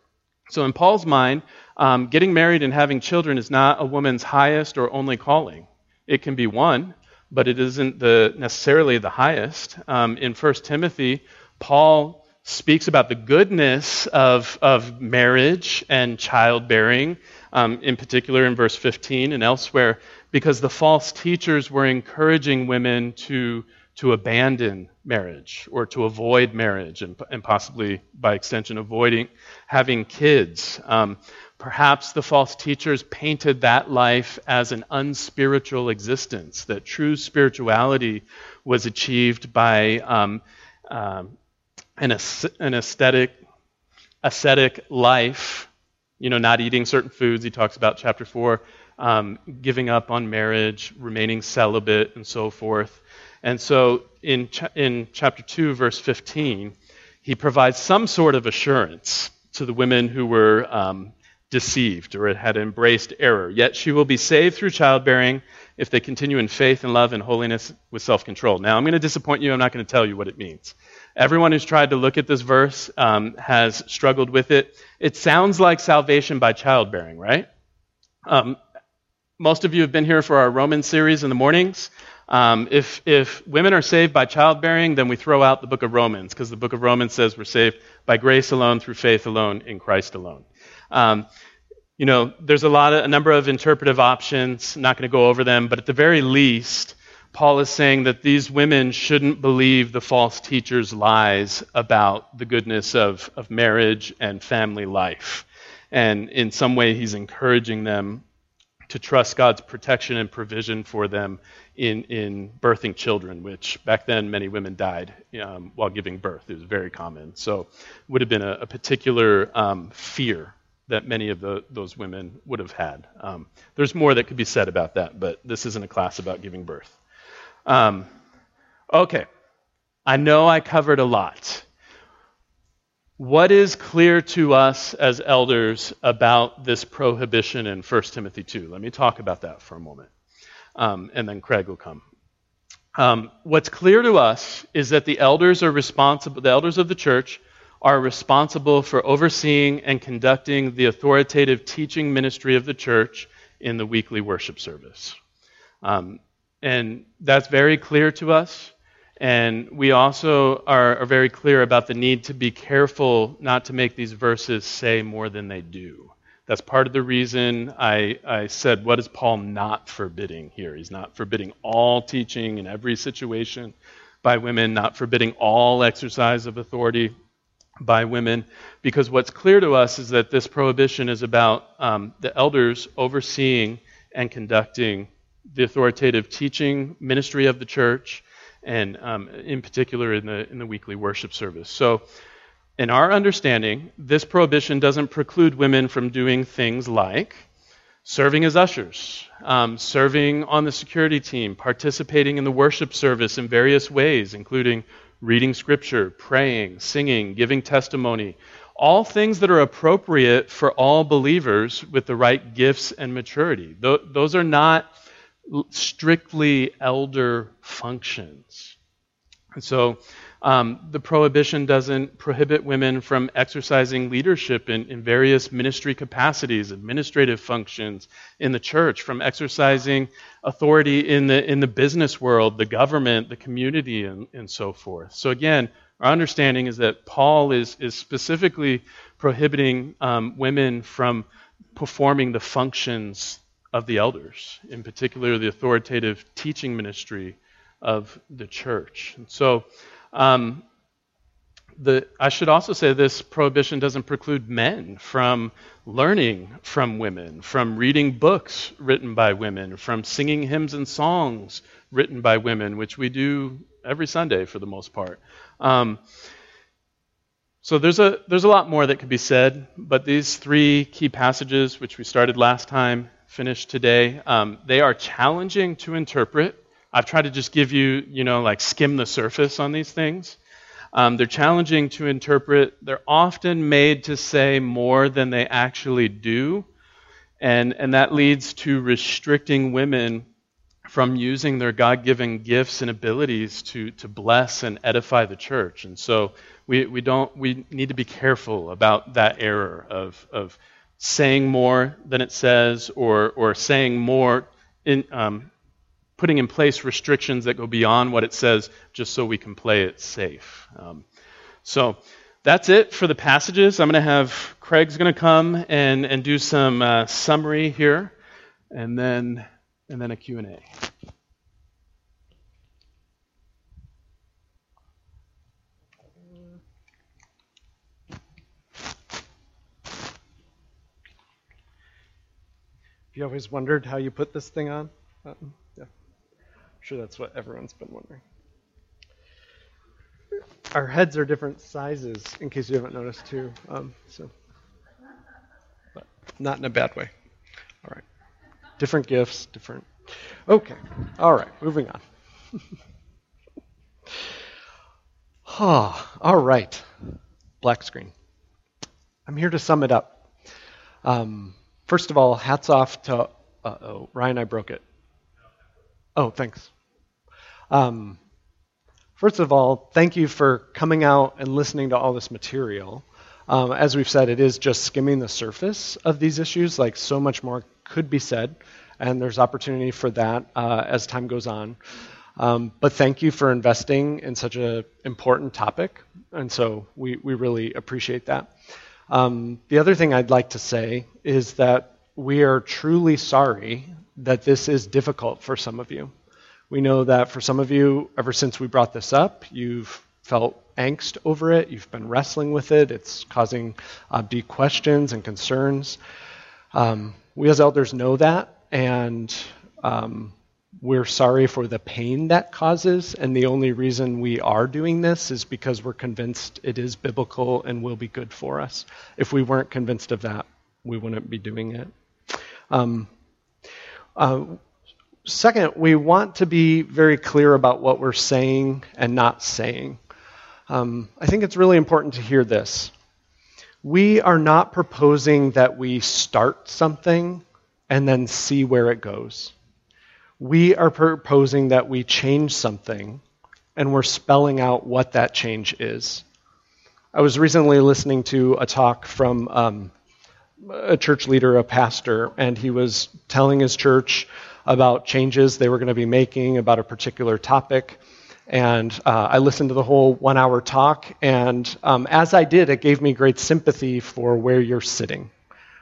So, in Paul's mind, um, getting married and having children is not a woman's highest or only calling. It can be one, but it isn't the, necessarily the highest. Um, in 1 Timothy, Paul speaks about the goodness of, of marriage and childbearing, um, in particular in verse 15 and elsewhere, because the false teachers were encouraging women to, to abandon marriage or to avoid marriage and, and possibly, by extension, avoiding having kids. Um, Perhaps the false teachers painted that life as an unspiritual existence, that true spirituality was achieved by um, um, an, an aesthetic, ascetic life, you know, not eating certain foods. He talks about chapter 4, um, giving up on marriage, remaining celibate, and so forth. And so in, ch- in chapter 2, verse 15, he provides some sort of assurance to the women who were um, deceived or had embraced error. Yet she will be saved through childbearing if they continue in faith and love and holiness with self control. Now, I'm going to disappoint you. I'm not going to tell you what it means. Everyone who's tried to look at this verse um, has struggled with it. It sounds like salvation by childbearing, right? Um, most of you have been here for our Roman series in the mornings. Um, if, if women are saved by childbearing, then we throw out the book of Romans because the book of Romans says we're saved by grace alone, through faith alone, in Christ alone. Um, you know, there's a lot of a number of interpretive options. I'm not going to go over them, but at the very least, Paul is saying that these women shouldn't believe the false teachers' lies about the goodness of, of marriage and family life. And in some way, he's encouraging them to trust God's protection and provision for them in, in birthing children, which back then many women died um, while giving birth. It was very common. So, would have been a, a particular um, fear that many of the, those women would have had. Um, there's more that could be said about that, but this isn't a class about giving birth. Um, okay, I know I covered a lot. What is clear to us as elders about this prohibition in 1 Timothy 2? Let me talk about that for a moment, um, and then Craig will come. Um, what's clear to us is that the elders are responsible, the elders of the church are responsible for overseeing and conducting the authoritative teaching ministry of the church in the weekly worship service. Um, and that's very clear to us. And we also are, are, very clear about the need to be careful not to make these verses say more than they do. That's part of the reason I, I said, what is Paul not forbidding here? He's not forbidding all teaching in every situation by women, not forbidding all exercise of authority by women, because what's clear to us is that this prohibition is about um, the elders overseeing and conducting the authoritative teaching ministry of the church, and um, in particular in the in the weekly worship service. So, in our understanding, this prohibition doesn't preclude women from doing things like serving as ushers, um, serving on the security team, participating in the worship service in various ways, including reading scripture, praying, singing, giving testimony, all things that are appropriate for all believers with the right gifts and maturity. Those are not strictly elder functions. And so um, the prohibition doesn't prohibit women from exercising leadership in, in, various ministry capacities, administrative functions in the church, from exercising authority in the, in the business world, the government, the community, and, and so forth. So, again, our understanding is that Paul is, is specifically prohibiting um, women from performing the functions of the elders, in particular the authoritative teaching ministry of the church. And so, um, the, I should also say this prohibition doesn't preclude men from learning from women, from reading books written by women, from singing hymns and songs written by women, which we do every Sunday for the most part. Um, so there's a there's a lot more that could be said, but these three key passages, which we started last time, finished today, um, they are challenging to interpret. I've tried to just give you, you know, like skim the surface on these things. Um, they're challenging to interpret. They're often made to say more than they actually do. And, and that leads to restricting women from using their God given gifts and abilities to, to bless and edify the church. And so we, we, don't, we need to be careful about that error of, of saying more than it says or, or saying more in, um, putting in place restrictions that go beyond what it says just so we can play it safe. Um, so that's it for the passages. I'm going to have Craig's going to come and, and do some uh, summary here, and then and then a Q&A. Have you always wondered how you put this thing on? Um, sure that's what everyone's been wondering. Our heads are different sizes, in case you haven't noticed too. Um, so, but not in a bad way. All right, different gifts, different. Okay, all right, moving on. *laughs* oh, all right, black screen. I'm here to sum it up. Um, first of all, hats off to. Uh oh, Ryan, I broke it. Oh, thanks. Um, first of all, thank you for coming out and listening to all this material. Um, as we've said, it is just skimming the surface of these issues. Like so much more could be said, and there's opportunity for that uh, as time goes on. Um, but thank you for investing in such an important topic, and so we, we really appreciate that. Um, the other thing I'd like to say is that we are truly sorry that this is difficult for some of you. We know that for some of you, ever since we brought this up, you've felt angst over it, you've been wrestling with it, it's causing uh, deep questions and concerns. Um, we as elders know that, and um, we're sorry for the pain that causes, and the only reason we are doing this is because we're convinced it is biblical and will be good for us. If we weren't convinced of that, we wouldn't be doing it. Um, uh, Second, we want to be very clear about what we're saying and not saying. Um, I think it's really important to hear this. We are not proposing that we start something and then see where it goes. We are proposing that we change something and we're spelling out what that change is. I was recently listening to a talk from um, a church leader, a pastor, and he was telling his church about changes they were going to be making about a particular topic. And uh, I listened to the whole one hour talk, and um, as I did, it gave me great sympathy for where you're sitting.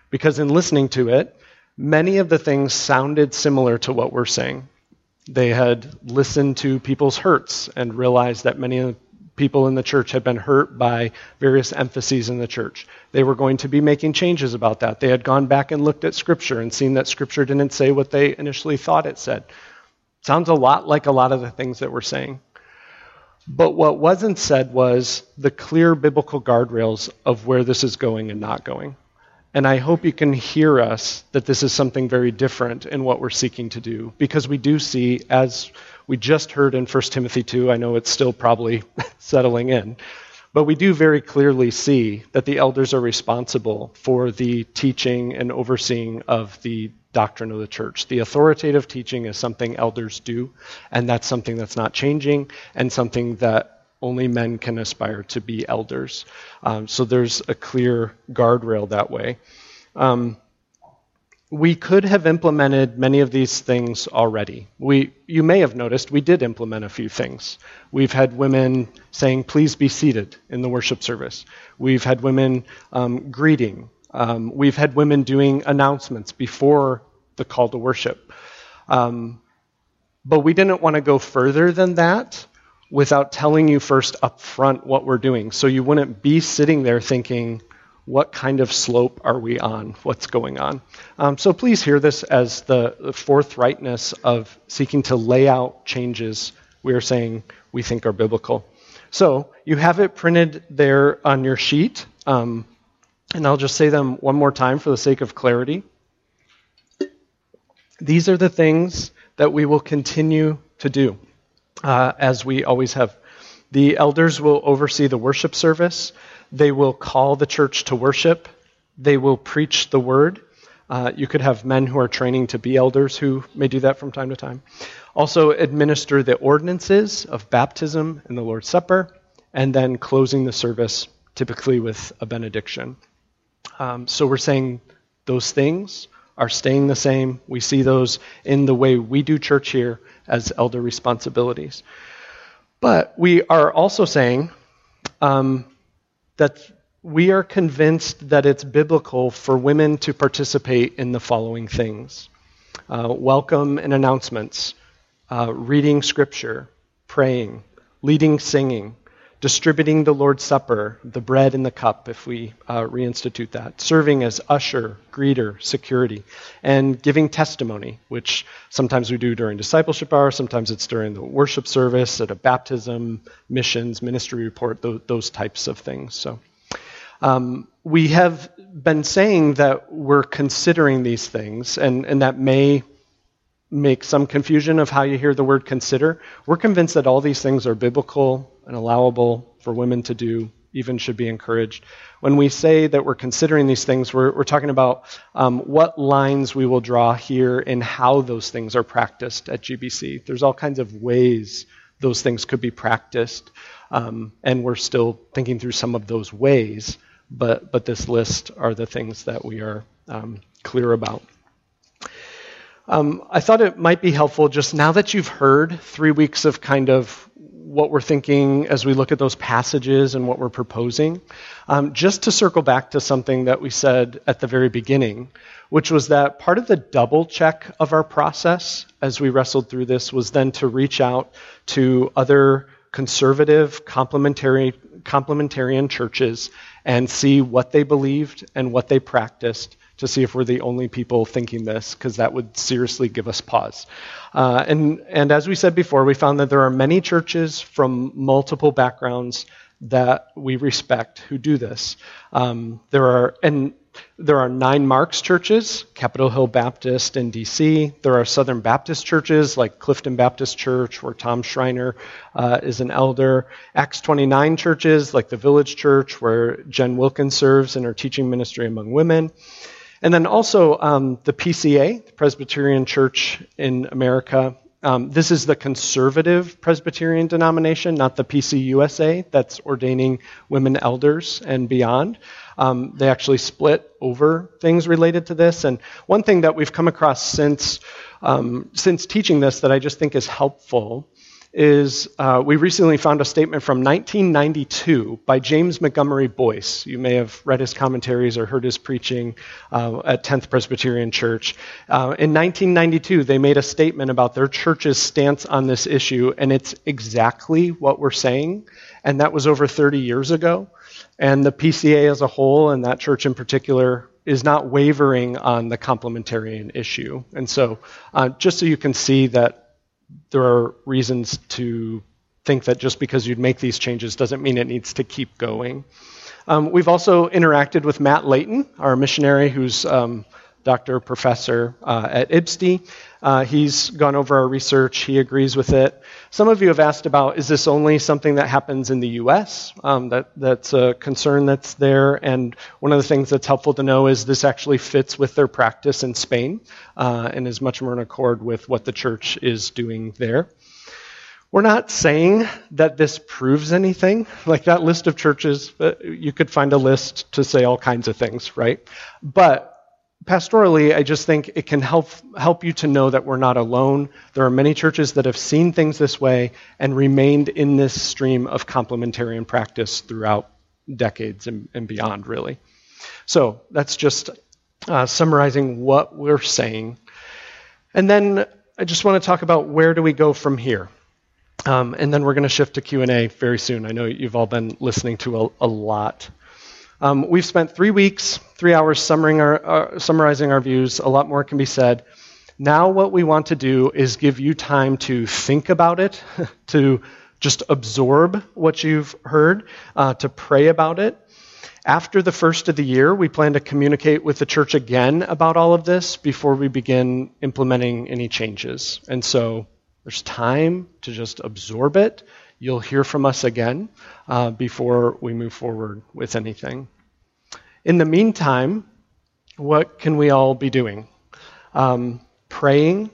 Because in listening to it, many of the things sounded similar to what we're saying. They had listened to people's hurts and realized that many of people in the church had been hurt by various emphases in the church. They were going to be making changes about that. They had gone back and looked at Scripture and seen that Scripture didn't say what they initially thought it said. Sounds a lot like a lot of the things that we're saying. But what wasn't said was the clear biblical guardrails of where this is going and not going. And I hope you can hear us that this is something very different in what we're seeking to do, because we do see, as we just heard in 1 Timothy 2, I know it's still probably *laughs* settling in, but we do very clearly see that the elders are responsible for the teaching and overseeing of the doctrine of the church. The authoritative teaching is something elders do, and that's something that's not changing, and something that only men can aspire to be elders. Um, so there's a clear guardrail that way. Um, we could have implemented many of these things already. We, you may have noticed we did implement a few things. We've had women saying, please be seated in the worship service. We've had women um, greeting. Um, we've had women doing announcements before the call to worship. Um, but we didn't want to go further than that without telling you first up front what we're doing. So you wouldn't be sitting there thinking, what kind of slope are we on? What's going on? Um, so please hear this as the, the forthrightness of seeking to lay out changes we are saying we think are biblical. So you have it printed there on your sheet, um, and I'll just say them one more time for the sake of clarity. These are the things that we will continue to do uh, as we always have. The elders will oversee the worship service. They will call the church to worship. They will preach the word. Uh, you could have men who are training to be elders who may do that from time to time. Also, administer the ordinances of baptism and the Lord's Supper, and then closing the service, typically with a benediction. Um, so we're saying those things are staying the same. We see those in the way we do church here as elder responsibilities. But we are also saying um, that we are convinced that it's biblical for women to participate in the following things. Uh, welcome and announcements, uh, reading scripture, praying, leading singing, distributing the Lord's Supper, the bread and the cup, if we uh, reinstitute that, serving as usher, greeter, security, and giving testimony, which sometimes we do during discipleship hour, sometimes it's during the worship service, at a baptism, missions, ministry report, those, those types of things. So. Um, we have been saying that we're considering these things, and, and that may make some confusion of how you hear the word consider. We're convinced that all these things are biblical and allowable for women to do, even should be encouraged. When we say that we're considering these things, we're, we're talking about um, what lines we will draw here and how those things are practiced at GBC. There's all kinds of ways those things could be practiced, um, and we're still thinking through some of those ways but, but this list are the things that we are um, clear about. Um, I thought it might be helpful just now that you've heard three weeks of kind of what we're thinking as we look at those passages and what we're proposing, um, just to circle back to something that we said at the very beginning, which was that part of the double check of our process as we wrestled through this was then to reach out to other conservative complementary, complementarian churches and see what they believed and what they practiced to see if we're the only people thinking this, because that would seriously give us pause. Uh, and, and as we said before, we found that there are many churches from multiple backgrounds that we respect who do this. Um, there are, and there are nine Marks churches, Capitol Hill Baptist in D.C. There are Southern Baptist churches like Clifton Baptist Church, where Tom Schreiner uh, is an elder. Acts 29 churches like the Village Church, where Jen Wilkins serves in her teaching ministry among women. And then also um, the PCA, the Presbyterian Church in America, um, this is the conservative Presbyterian denomination, not the PCUSA that's ordaining women elders and beyond. Um, they actually split over things related to this. And one thing that we've come across since um, since teaching this that I just think is helpful is uh, we recently found a statement from 1992 by James Montgomery Boice. You may have read his commentaries or heard his preaching uh, at 10th Presbyterian Church. Uh, in 1992, they made a statement about their church's stance on this issue, and it's exactly what we're saying, and that was over 30 years ago. And the PCA as a whole, and that church in particular, is not wavering on the complementarian issue. And so, uh, just so you can see that there are reasons to think that just because you'd make these changes doesn't mean it needs to keep going. Um, we've also interacted with Matt Layton, our missionary who's um, doctor, professor uh, at IBSTE. Uh, he's gone over our research. He agrees with it. Some of you have asked about is this only something that happens in the U.S.? Um, that, that's a concern that's there. And one of the things that's helpful to know is this actually fits with their practice in Spain uh, and is much more in accord with what the church is doing there. We're not saying that this proves anything. Like that list of churches, uh, you could find a list to say all kinds of things, right? But pastorally, I just think it can help help you to know that we're not alone. There are many churches that have seen things this way and remained in this stream of complementarian practice throughout decades and, and beyond, really. So that's just uh, summarizing what we're saying, and then I just want to talk about where do we go from here. Um, and then we're going to shift to Q&A very soon. I know you've all been listening to a, a lot. Um, we've spent three weeks, three hours our, uh, summarizing our views. A lot more can be said. Now, what we want to do is give you time to think about it, *laughs* to just absorb what you've heard, uh, to pray about it. After the first of the year, we plan to communicate with the church again about all of this before we begin implementing any changes. And so there's time to just absorb it. You'll hear from us again uh, before we move forward with anything. In the meantime, what can we all be doing? Um, praying,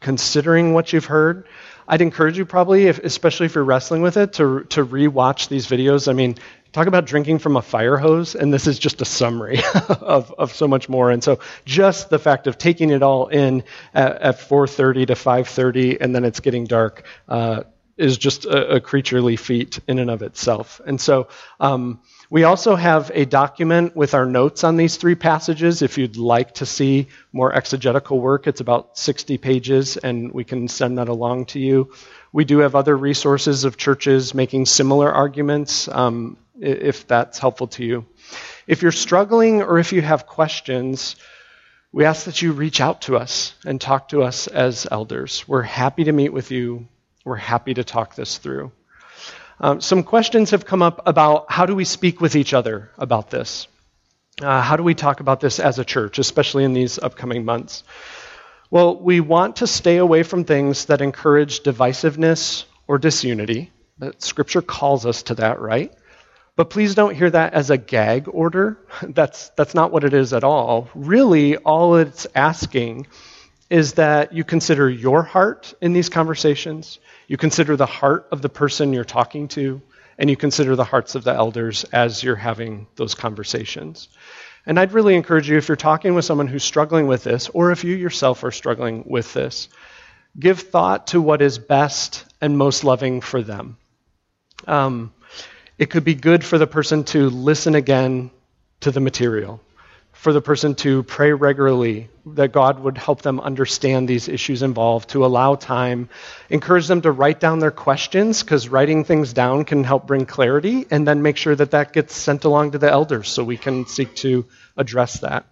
considering what you've heard. I'd encourage you probably, if, especially if you're wrestling with it, to to rewatch these videos. I mean, talk about drinking from a fire hose, and this is just a summary *laughs* of, of so much more. And so, just the fact of taking it all in at, at 4:30 to 5:30, and then it's getting dark. Uh, is just a, a, creaturely feat in and of itself. And so um, we also have a document with our notes on these three passages. If you'd like to see more exegetical work, it's about 60 pages, and we can send that along to you. We do have other resources of churches making similar arguments, um, if that's helpful to you. If you're struggling or if you have questions, we ask that you reach out to us and talk to us as elders. We're happy to meet with you we're happy to talk this through. Um, some questions have come up about how do we speak with each other about this? Uh, how do we talk about this as a church, especially in these upcoming months? Well, we want to stay away from things that encourage divisiveness or disunity. That scripture calls us to that, right? But please don't hear that as a gag order. *laughs* That's, that's not what it is at all. Really, all it's asking is that you consider your heart in these conversations, you consider the heart of the person you're talking to, and you consider the hearts of the elders as you're having those conversations. And I'd really encourage you, if you're talking with someone who's struggling with this, or if you yourself are struggling with this, give thought to what is best and most loving for them. Um, it could be good for the person to listen again to the material for the person to pray regularly, that God would help them understand these issues involved, to allow time, encourage them to write down their questions, because writing things down can help bring clarity, and then make sure that that gets sent along to the elders so we can seek to address that.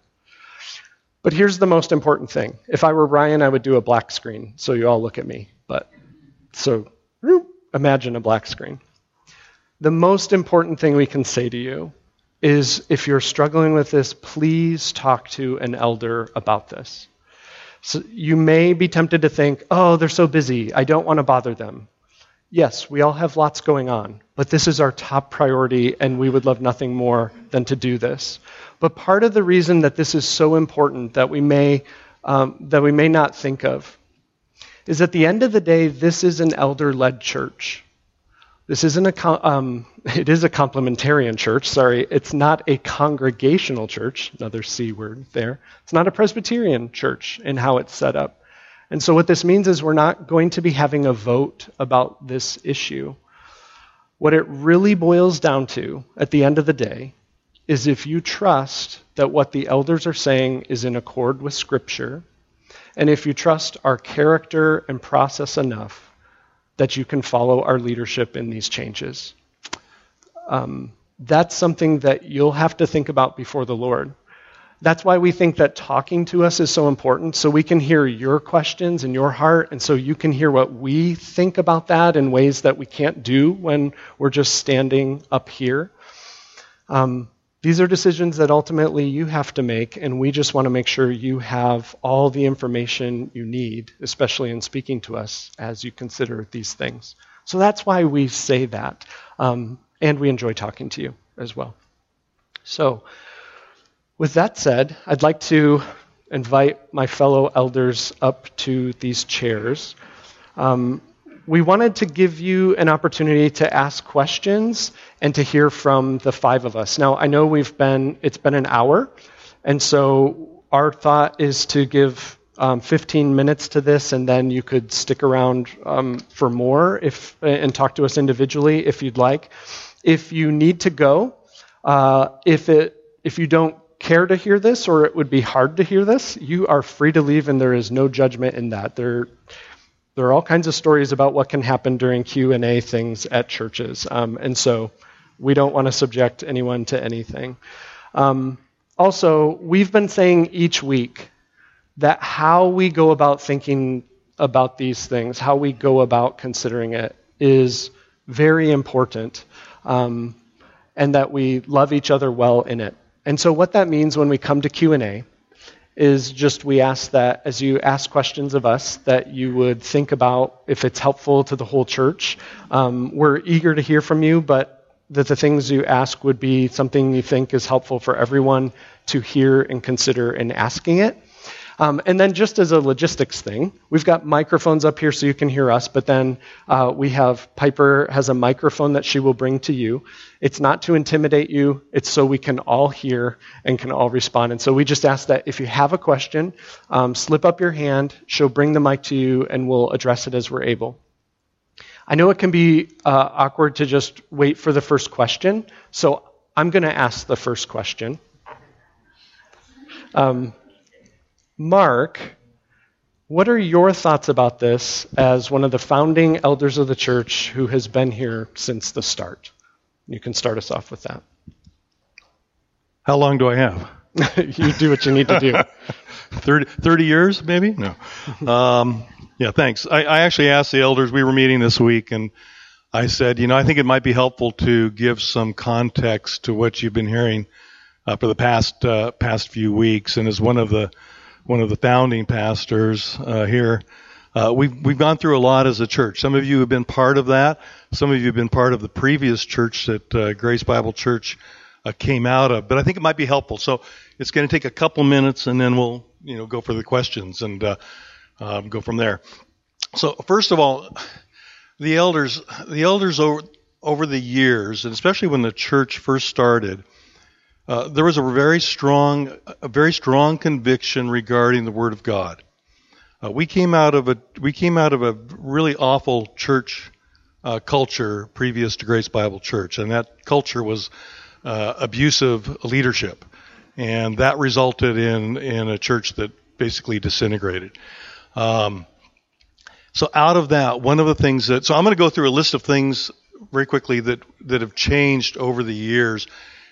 But here's the most important thing. If I were Ryan, I would do a black screen so you all look at me. But so imagine a black screen. The most important thing we can say to you is if you're struggling with this, please talk to an elder about this. So you may be tempted to think, oh, they're so busy, I don't want to bother them. Yes, we all have lots going on, but this is our top priority, and we would love nothing more than to do this. But part of the reason that this is so important that we may, um, that we may not think of is at the end of the day, this is an elder led church. This isn't a, um, *laughs* it is a complementarian church. Sorry, it's not a congregational church. Another C word there. It's not a Presbyterian church in how it's set up. And so what this means is we're not going to be having a vote about this issue. What it really boils down to at the end of the day is if you trust that what the elders are saying is in accord with Scripture, and if you trust our character and process enough that you can follow our leadership in these changes. Um, that's something that you'll have to think about before the Lord. That's why we think that talking to us is so important, so we can hear your questions and your heart, and so you can hear what we think about that in ways that we can't do when we're just standing up here. Um, these are decisions that ultimately you have to make, and we just want to make sure you have all the information you need, especially in speaking to us as you consider these things. So that's why we say that, um, and we enjoy talking to you as well. So, with that said, I'd like to invite my fellow elders up to these chairs. Um, we wanted to give you an opportunity to ask questions and to hear from the five of us. Now, I know we've been, it's been an hour, and so our thought is to give um, 15 minutes to this, and then you could stick around um, for more if and talk to us individually if you'd like. If you need to go, uh, if it if you don't care to hear this or it would be hard to hear this, you are free to leave, and there is no judgment in that. There there are all kinds of stories about what can happen during q&a things at churches um, and so we don't want to subject anyone to anything. Um, also we've been saying each week that how we go about thinking about these things how we go about considering it is very important um, and that we love each other well in it. And so what that means when we come to q&a is just we ask that as you ask questions of us, that you would think about if it's helpful to the whole church. Um, we're eager to hear from you, but that the things you ask would be something you think is helpful for everyone to hear and consider in asking it. Um, and then, just as a logistics thing, we've got microphones up here so you can hear us, but then uh, we have Piper has a microphone that she will bring to you. It's not to intimidate you, it's so we can all hear and can all respond. And so we just ask that if you have a question, um, slip up your hand, she'll bring the mic to you, and we'll address it as we're able. I know it can be uh, awkward to just wait for the first question, so I'm going to ask the first question. Um, Mark, what are your thoughts about this as one of the founding elders of the church who has been here since the start? You can start us off with that. How long do I have? *laughs* you do what you need to do. *laughs* 30, 30 years, maybe? No. *laughs* Um, yeah, thanks. I, I actually asked the elders, we were meeting this week, and I said, you know, I think it might be helpful to give some context to what you've been hearing uh, for the past uh, past few weeks. And as one of the one of the founding pastors uh, here. Uh, we've we've gone through a lot as a church. Some of you have been part of that. Some of you have been part of the previous church that uh, Grace Bible Church uh, came out of. But I think it might be helpful. So it's going to take a couple minutes, and then we'll you know go for the questions and uh, um, go from there. So first of all, the elders the elders over over the years, and especially when the church first started uh, there was a very strong, a very strong conviction regarding the Word of God. Uh, we came out of a we came out of a really awful church uh, culture previous to Grace Bible Church, and that culture was uh, abusive leadership, and that resulted in in a church that basically disintegrated. Um, so out of that, one of the things that so I'm going to go through a list of things very quickly that that have changed over the years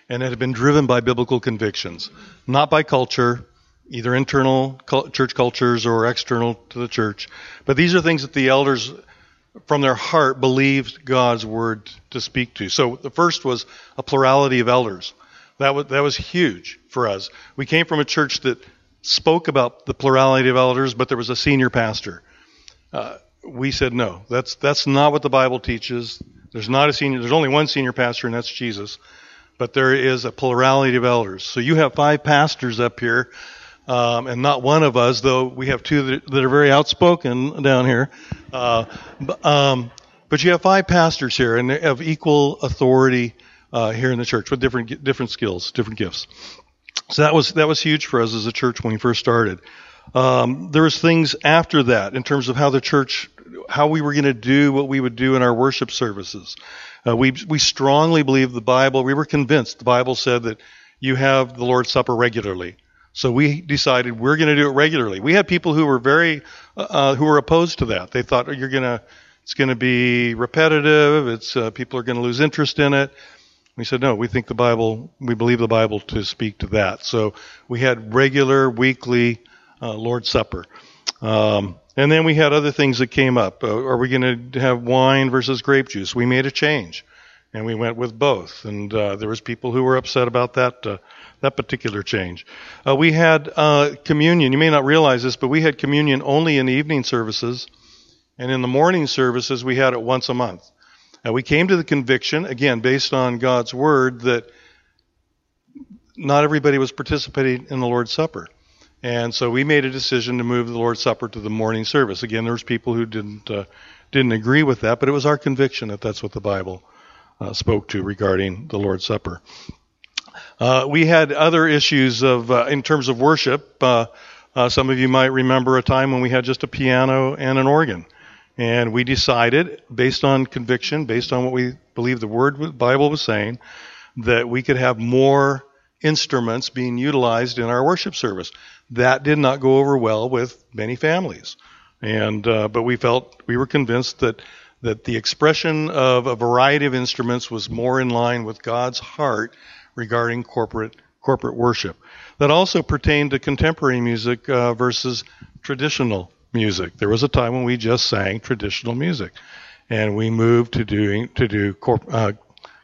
and it had been driven by biblical convictions, not by culture, either internal church cultures or external to the church. But these are things that the elders, from their heart, believed God's word to speak to. So the first was a plurality of elders. That was, that was huge for us. We came from a church that spoke about the plurality of elders, but there was a senior pastor. Uh, we said no. That's that's not what the Bible teaches. There's not a senior. There's only one senior pastor, and that's Jesus but there is a plurality of elders. So you have five pastors up here, um, and not one of us, though we have two that, that are very outspoken down here. Uh, um, but you have five pastors here, and they have equal authority uh, here in the church with different different skills, different gifts. So that was that was huge for us as a church when we first started. Um, there was things after that in terms of how the church, how we were going to do what we would do in our worship services. Uh, we, we strongly believe the Bible. We were convinced the Bible said that you have the Lord's Supper regularly. So we decided we're going to do it regularly. We had people who were very, uh, uh who were opposed to that. They thought oh, you're going to, it's going to be repetitive. It's uh, people are going to lose interest in it. We said no. We think the Bible. We believe the Bible to speak to that. So we had regular weekly uh, Lord's Supper. Um, and then we had other things that came up. Uh, are we going to have wine versus grape juice? We made a change, and we went with both. And uh, there was people who were upset about that uh, that particular change. Uh, we had uh, communion. You may not realize this, but we had communion only in the evening services, and in the morning services we had it once a month. And we came to the conviction, again based on God's word, that not everybody was participating in the Lord's Supper. And so we made a decision to move the Lord's Supper to the morning service. Again, there was people who didn't uh, didn't agree with that, but it was our conviction that that's what the Bible uh, spoke to regarding the Lord's Supper. Uh, we had other issues of uh, in terms of worship. Uh, uh, some of you might remember a time when we had just a piano and an organ, and we decided, based on conviction, based on what we believe the Word Bible was saying, that we could have more instruments being utilized in our worship service. That did not go over well with many families, and uh, but we felt we were convinced that that the expression of a variety of instruments was more in line with God's heart regarding corporate corporate worship. That also pertained to contemporary music uh, versus traditional music. There was a time when we just sang traditional music, and we moved to doing to do corp, uh,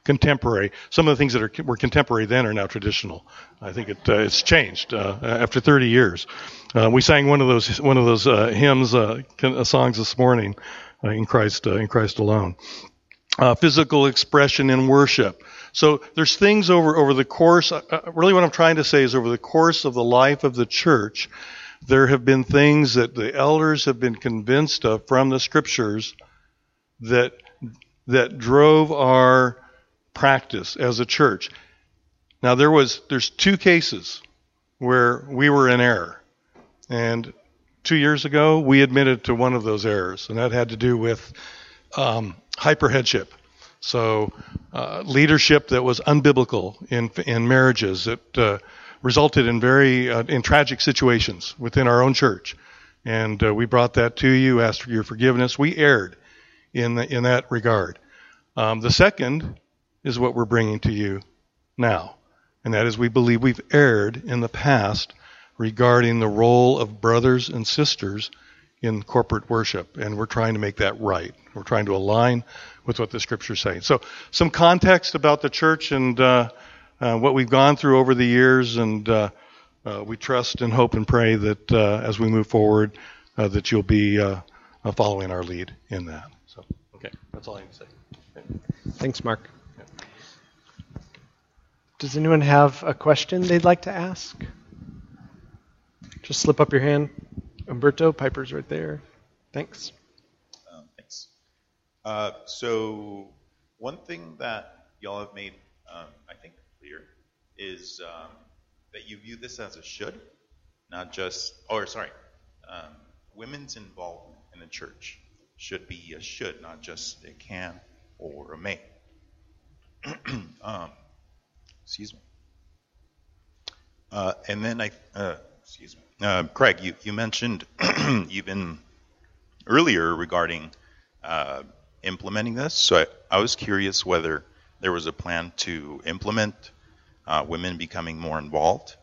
contemporary. Some of the things that are, were contemporary then are now traditional. I think it, uh, it's changed uh, after 30 years. Uh, we sang one of those one of those uh, hymns, uh, songs this morning, uh, in Christ in Christ alone. physical expression in worship. So there's things over over the course. really, what I'm trying to say is over the course of the life of the church, there have been things that the elders have been convinced of from the scriptures that that drove our practice as a church. Now there was there's two cases where we were in error. And two years ago, we admitted to one of those errors, and that had to do with um, hyperheadship. So, uh, leadership that was unbiblical in in marriages that uh, resulted in very uh, in tragic situations within our own church, and uh, we brought that to you, asked for your forgiveness. We erred in the, in that regard. Um, the second is what we're bringing to you now. And that is we believe we've erred in the past regarding the role of brothers and sisters in corporate worship. And we're trying to make that right. We're trying to align with what the scripture's say. So, some context about the church and uh, uh, what we've gone through over the years. And uh, uh we trust and hope and pray that uh, as we move forward, uh, that you'll be following our lead in that. So, okay, that's all I need to say. Okay. Thanks, Mark. Does anyone have a question they'd like to ask? Just slip up your hand. Umberto, Piper's right there. Thanks. Um, thanks. Uh, so, one thing that y'all have made, um, I think, clear is um, that you view this as a should, not just, or sorry, um, women's involvement in the church should be a should, not just a can or a may. *clears throat* Excuse me. Uh, and then I, uh, excuse me, uh, Craig, you, you mentioned *clears throat* even earlier regarding uh, implementing this. So I, I, was curious whether there was a plan to implement uh, women becoming more involved,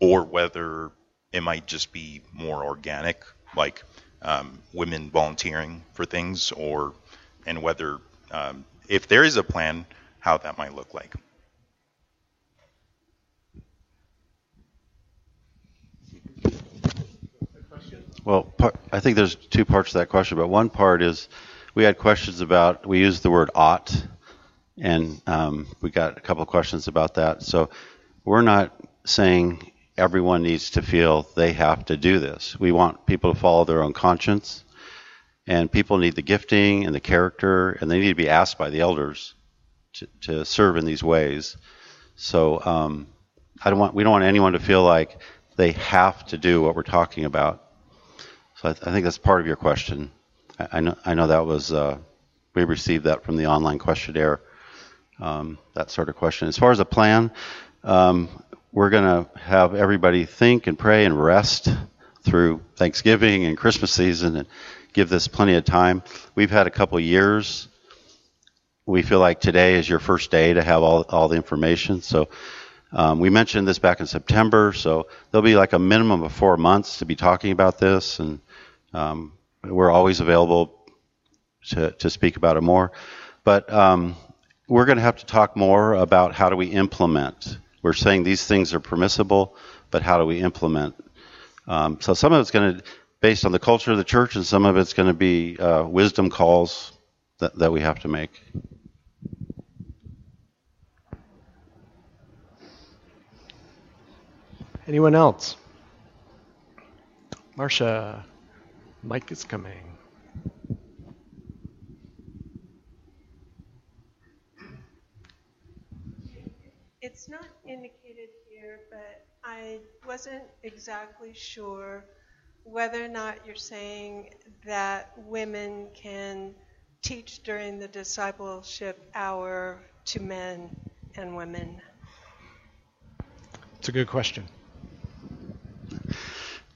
or whether it might just be more organic, like um, women volunteering for things, or and whether um, if there is a plan, how that might look like. Well, I think there's two parts to that question, but one part is we had questions about, we used the word ought, and um, we got a couple of questions about that. So we're not saying everyone needs to feel they have to do this. We want people to follow their own conscience, and people need the gifting and the character, and they need to be asked by the elders to, to serve in these ways. So um, I don't want, we don't want anyone to feel like they have to do what we're talking about I think that's part of your question. I, I, know, I know that was, uh, we received that from the online questionnaire, um, that sort of question. As far as a plan, um, we're going to have everybody think and pray and rest through Thanksgiving and Christmas season and give this plenty of time. We've had a couple years. We feel like today is your first day to have all, all the information. So um, we mentioned this back in September, so there'll be like a minimum of four months to be talking about this, and um, we're always available to, to speak about it more. But um, we're going to have to talk more about how do we implement. We're saying these things are permissible, but how do we implement? Um, so some of it's going to, based on the culture of the church, and some of it's going to be uh, wisdom calls that, that we have to make. Anyone else? Marcia. Mike is coming. it's not indicated here, but I wasn't exactly sure whether or not you're saying that women can teach during the discipleship hour to men and women. It's a good question.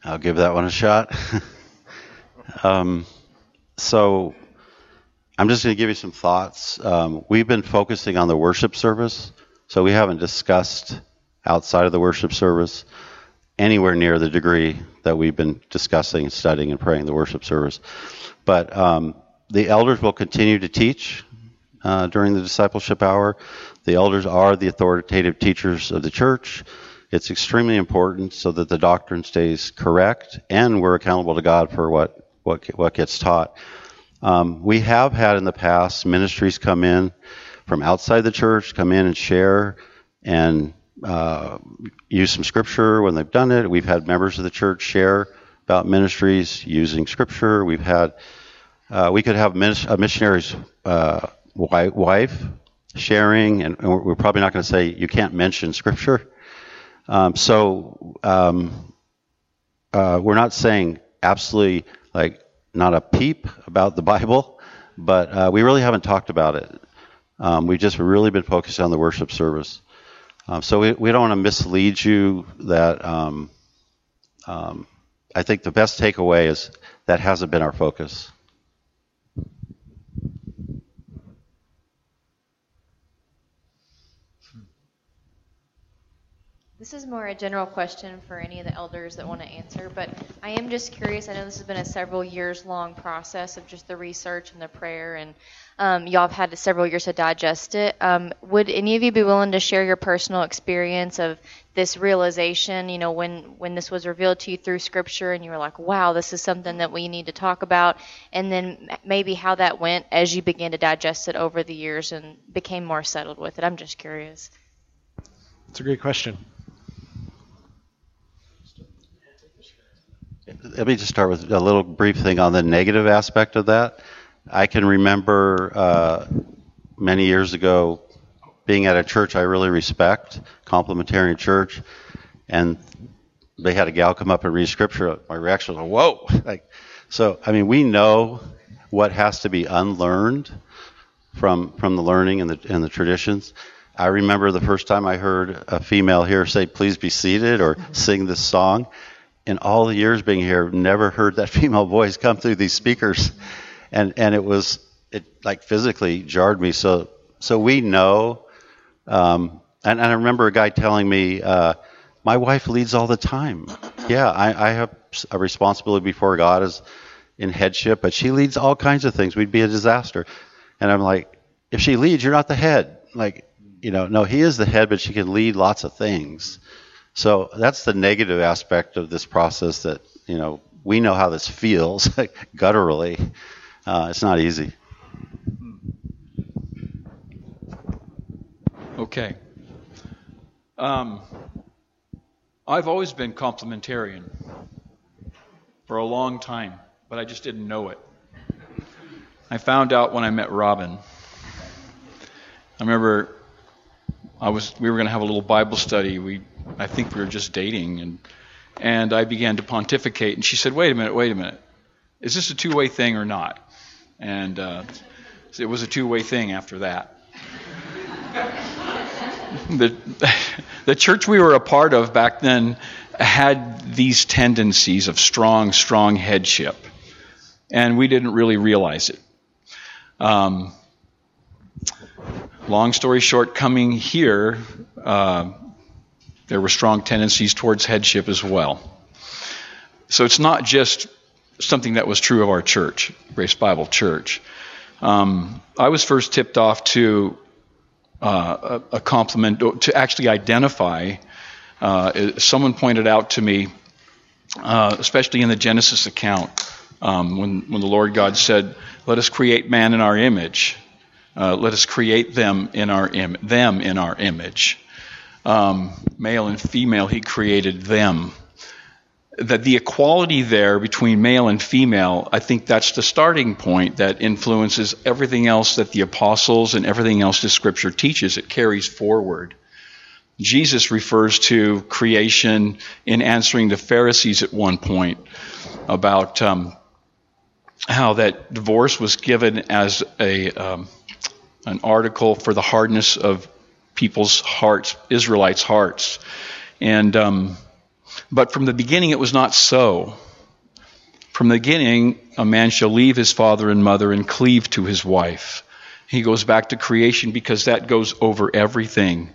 I'll give that one a shot. *laughs* um, so I'm just going to give you some thoughts. Um, we've been focusing on the worship service, so we haven't discussed outside of the worship service anywhere near the degree that we've been discussing, studying, and praying the worship service. But um, the elders will continue to teach uh, during the discipleship hour. The elders are the authoritative teachers of the church. It's extremely important so that the doctrine stays correct and we're accountable to God for what, what, what gets taught. Um, we have had in the past ministries come in from outside the church, come in and share and uh, use some scripture when they've done it. We've had members of the church share about ministries using scripture. We've had, uh, we could have a missionary's uh, wife sharing, and we're probably not going to say you can't mention scripture. Um, so um, uh, we're not saying absolutely like not a peep about the Bible, but uh, we really haven't talked about it. Um, we've just really been focused on the worship service. Um, so we, we don't want to mislead you that um, um, I think the best takeaway is that hasn't been our focus. This is more a general question for any of the elders that want to answer, but I am just curious. I know this has been a several years long process of just the research and the prayer, and um, y'all have had several years to digest it. Um, would any of you be willing to share your personal experience of this realization? You know, when when this was revealed to you through Scripture, and you were like, "Wow, this is something that we need to talk about," and then maybe how that went as you began to digest it over the years and became more settled with it. I'm just curious. It's a great question. Let me just start with a little brief thing on the negative aspect of that. I can remember uh, many years ago being at a church I really respect, complementarian church, and they had a gal come up and read scripture. My reaction was, "Whoa!" *laughs* Like, so I mean, we know what has to be unlearned from from the learning and the and the traditions. I remember the first time I heard a female here say, "Please be seated" or sing this song in all the years being here, never heard that *laughs* female voice come through these speakers, and and it was it like physically jarred me. So so we know, um, and, and I remember a guy telling me, uh, my wife leads all the time. Yeah, I, I have a responsibility before God as in headship, but she leads all kinds of things. We'd be a disaster. And I'm like, if she leads, you're not the head. Like, you know, no, he is the head, but she can lead lots of things. So that's the negative aspect of this process that, you know, we know how this feels *laughs* gutturally. Uh, it's not easy. Okay. Um, I've always been complementarian for a long time, but I just didn't know it. I found out when I met Robin. I remember I was we were going to have a little Bible study. We I think we were just dating, and and I began to pontificate, and she said, "Wait a minute, wait a minute, is this a two-way thing or not?" And uh, it was a two-way thing after that. *laughs* the *laughs* the church we were a part of back then had these tendencies of strong, strong headship, and we didn't really realize it. Um, long story short, coming here, uh, there were strong tendencies towards headship as well. So it's not just something that was true of our church, Grace Bible Church. Um, I was first tipped off to uh, a, compliment to actually identify. Uh, someone pointed out to me, uh, especially in the Genesis account, um, when when the Lord God said, "Let us create man in our image," uh, let us create them in our Im- them in our image um, male and female, he created them. That the equality there between male and female, I think that's the starting point that influences everything else that the apostles and everything else the scripture teaches. It carries forward. Jesus refers to creation in answering the Pharisees at one point about um, how that divorce was given as a um, an article for the hardness of people's hearts, Israelites' hearts, and um, but from the beginning it was not so. From the beginning, a man shall leave his father and mother and cleave to his wife. He goes back to creation because that goes over everything.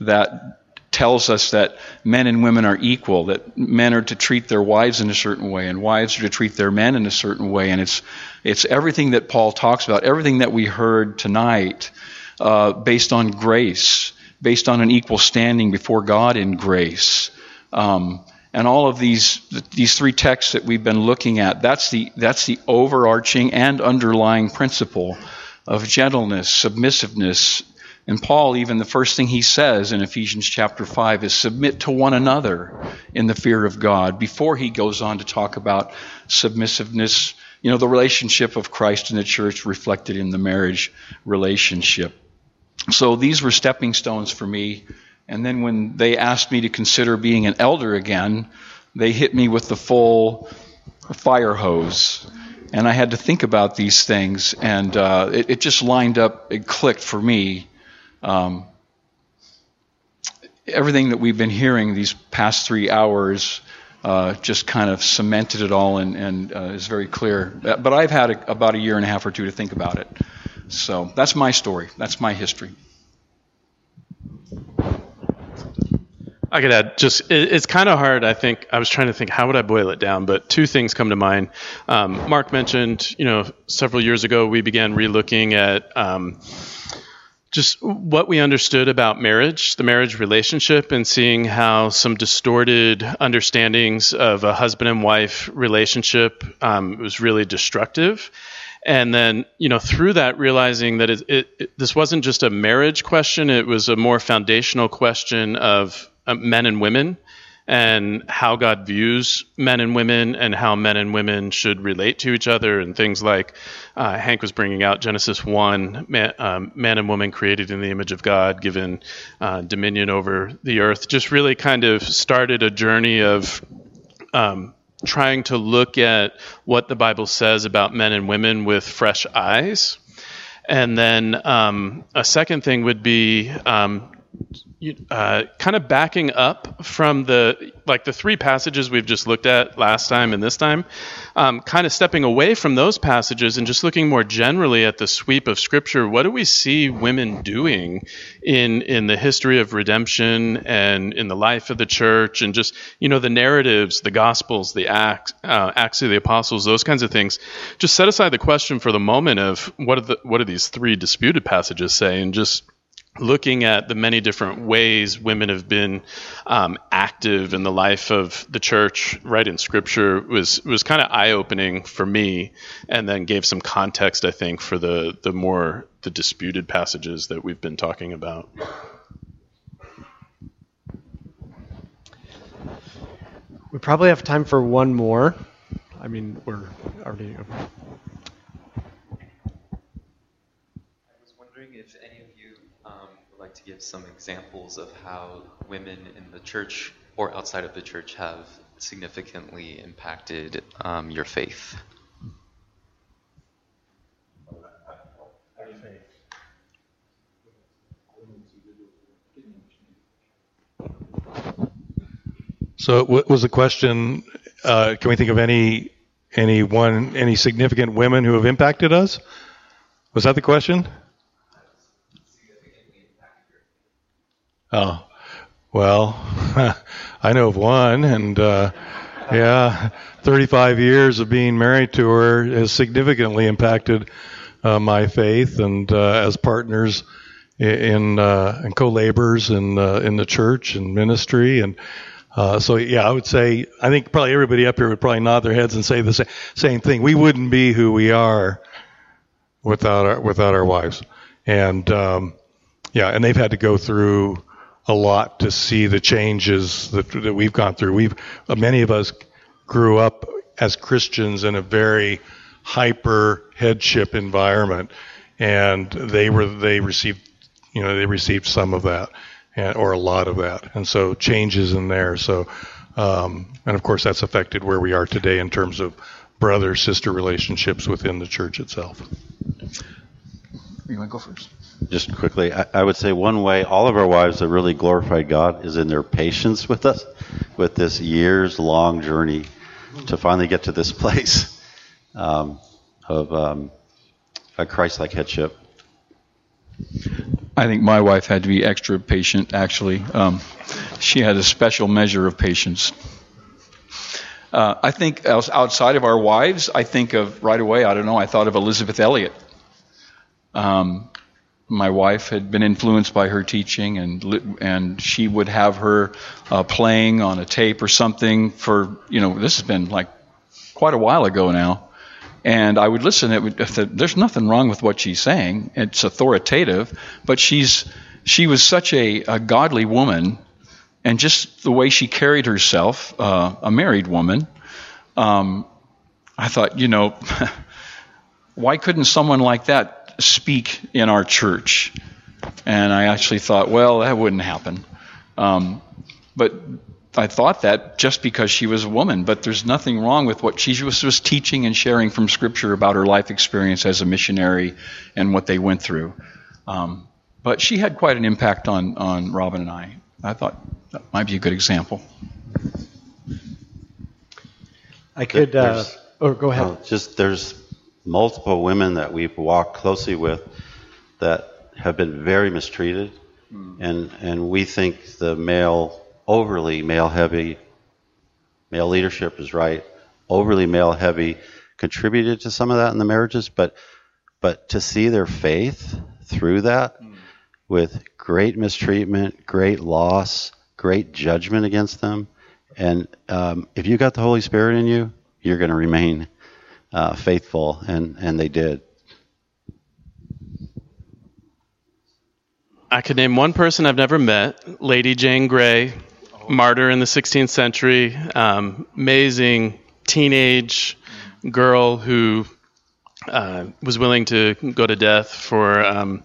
That tells us that men and women are equal, that men are to treat their wives in a certain way, and wives are to treat their men in a certain way. And it's, it's everything that Paul talks about, everything that we heard tonight, uh, based on grace, based on an equal standing before God in grace. Um, and all of these these three texts that we've been looking at that's the that's the overarching and underlying principle of gentleness submissiveness. And paul even the first thing he says in ephesians chapter 5 is submit to one another in the fear of god. Before he goes on to talk about submissiveness you know the relationship of christ and the church reflected in the marriage relationship so these were stepping stones for me and then when they asked me to consider being an elder again, they hit me with the full fire hose. And I had to think about these things, and uh, it, it, just lined up, it clicked for me. Um, everything that we've been hearing these past three hours uh, just kind of cemented it all and, and uh, is very clear. But I've had a, about a year and a half or two to think about it. So that's my story, that's my history. I could add just it, it's kind of hard. I think I was trying to think how would I boil it down, but two things come to mind. Um, Mark mentioned, you know, several years ago we began relooking at um, just what we understood about marriage, the marriage relationship, and seeing how some distorted understandings of a husband and wife relationship um, was really destructive and then you know through that realizing that it, it, it, this wasn't just a marriage question it was a more foundational question of uh, men and women and how God views men and women and how men and women should relate to each other and things like uh, Hank was bringing out Genesis 1 man, um, man, and woman created in the image of God given uh, dominion over the earth just really kind of started a journey of um, trying to look at what the Bible says about men and women with fresh eyes. And then um, a second thing would be um, uh, kind of backing up from the like the three passages we've just looked at last time and this time, um, kind of stepping away from those passages and just looking more generally at the sweep of Scripture. What do we see women doing in in the history of redemption and in the life of the church and just you know the narratives, the Gospels, the Acts, uh, Acts of the Apostles, those kinds of things. Just set aside the question for the moment of what are the what do these three disputed passages say, and just looking at the many different ways women have been um, active in the life of the church, right in Scripture, was was kind of eye opening for me, and then gave some context, I think, for the the more the disputed passages that we've been talking about. We probably have time for one more. I mean, we're already. Give some examples of how women in the church or outside of the church have significantly impacted um, your faith? So, what was the question? Uh, can we think of any any one any significant women who have impacted us? Was that the question? Oh, well, *laughs* I know of one, and uh, yeah, 35 years of being married to her has significantly impacted uh, my faith, and uh, as partners in uh, and co-laborers in uh, in the church and ministry, and uh, so yeah, I would say I think probably everybody up here would probably nod their heads and say the same thing. We wouldn't be who we are without our without our wives, and um, yeah, and they've had to go through a lot to see the changes that, that we've gone through. We've many of us grew up as Christians in a very hyper headship environment, and they were they received you know they received some of that, and, or a lot of that, and so changes in there. So, um, and of course, that's affected where we are today in terms of brother sister relationships within the church itself. You want to go first? Just quickly, I, I would say one way all of our wives have really glorified God is in their patience with us, with this years long journey to finally get to this *laughs* place um, of um, a Christ like headship. I think my wife had to be extra patient, actually. Um, she had a special measure of patience. Uh, I think outside of our wives, I think of right away, I don't know, I thought of Elisabeth Elliot. Um, my wife had been influenced by her teaching, and and she would have her uh, playing on a tape or something for you know this has been like quite a while ago now, and I would listen. It would, there's nothing wrong with what she's saying. It's authoritative, but she's she was such a, a godly woman, and just the way she carried herself, uh, a married woman. Um, I thought, you know, *laughs* why couldn't someone like that speak in our church? And I actually thought, well, that wouldn't happen. Um, but I thought that just because she was a woman, but there's nothing wrong with what she was, was teaching and sharing from Scripture about her life experience as a missionary and what they went through. Um, but she had quite an impact on, on Robin and I. I thought that might be a good example. I could, uh, or go ahead. Oh, just there's multiple women that we've walked closely with that have been very mistreated, mm. and and we think the male overly male heavy, male leadership is right, overly male heavy contributed to some of that in the marriages, but but to see their faith through that mm. with great mistreatment, great loss, great judgment against them, and um, if you got the Holy Spirit in you, you're going to remain uh, faithful, and and they did. I could name one person I've never met, Lady Jane Grey, martyr in the 16th century, um, amazing teenage girl who uh, was willing to go to death for um,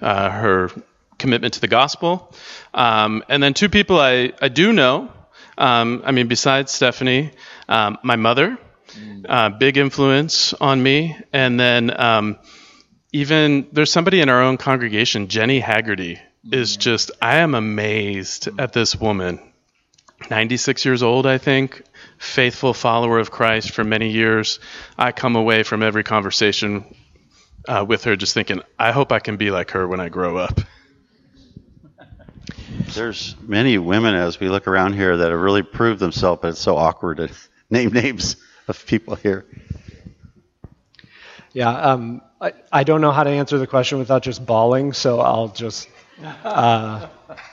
uh, her commitment to the gospel. Um, and then two people I, I do know, um, I mean, besides Stephanie, um, my mother, uh, big influence on me. And then um, even there's somebody in our own congregation, Jenny Haggerty, is just, I am amazed at this woman. 96 years old, I think, faithful follower of Christ for many years. I come away from every conversation uh, with her just thinking, I hope I can be like her when I grow up. There's many women as we look around here that have really proved themselves, but it's so awkward to *laughs* name names of people here. Yeah, um, I, I don't know how to answer the question without just bawling, so I'll just uh,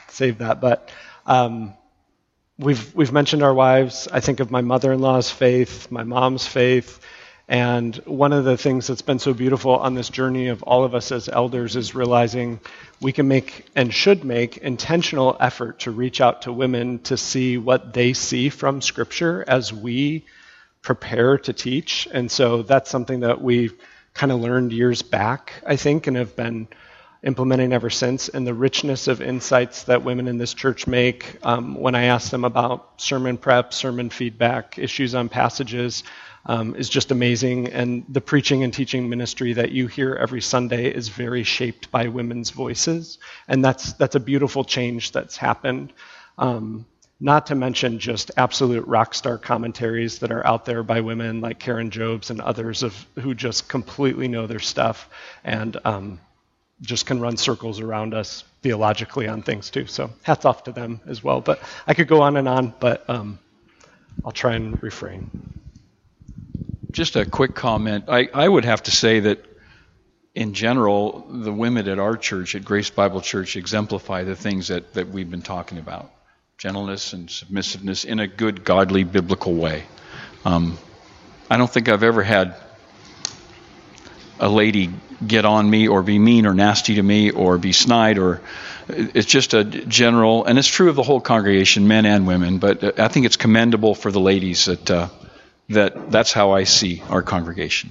save that. But um, we've we've mentioned our wives. I think of my mother-in-law's faith, my mom's faith, and one of the things that's been so beautiful on this journey of all of us as elders is realizing we can make and should make intentional effort to reach out to women to see what they see from Scripture as we prepare to teach. And so that's something that we kind of learned years back, I think, and have been implementing ever since, and the richness of insights that women in this church make um, when I ask them about sermon prep, sermon feedback, issues on passages. Um, is just amazing. And the preaching and teaching ministry that you hear every Sunday is very shaped by women's voices. And that's, that's a beautiful change that's happened. Um, not to mention just absolute rock star commentaries that are out there by women like Karen Jobes and others of, who just completely know their stuff. And um, just can run circles around us theologically on things too. So hats off to them as well. But I could go on and on, but um, I'll try and refrain. Just a quick comment. I, I would have to say that in general, the women at our church, at Grace Bible Church, exemplify the things that, that we've been talking about gentleness and submissiveness in a good, godly, biblical way. Um, I don't think I've ever had a lady get on me or be mean or nasty to me or be snide or it's just a general and it's true of the whole congregation men and women but i think it's commendable for the ladies that uh, that that's how i see our congregation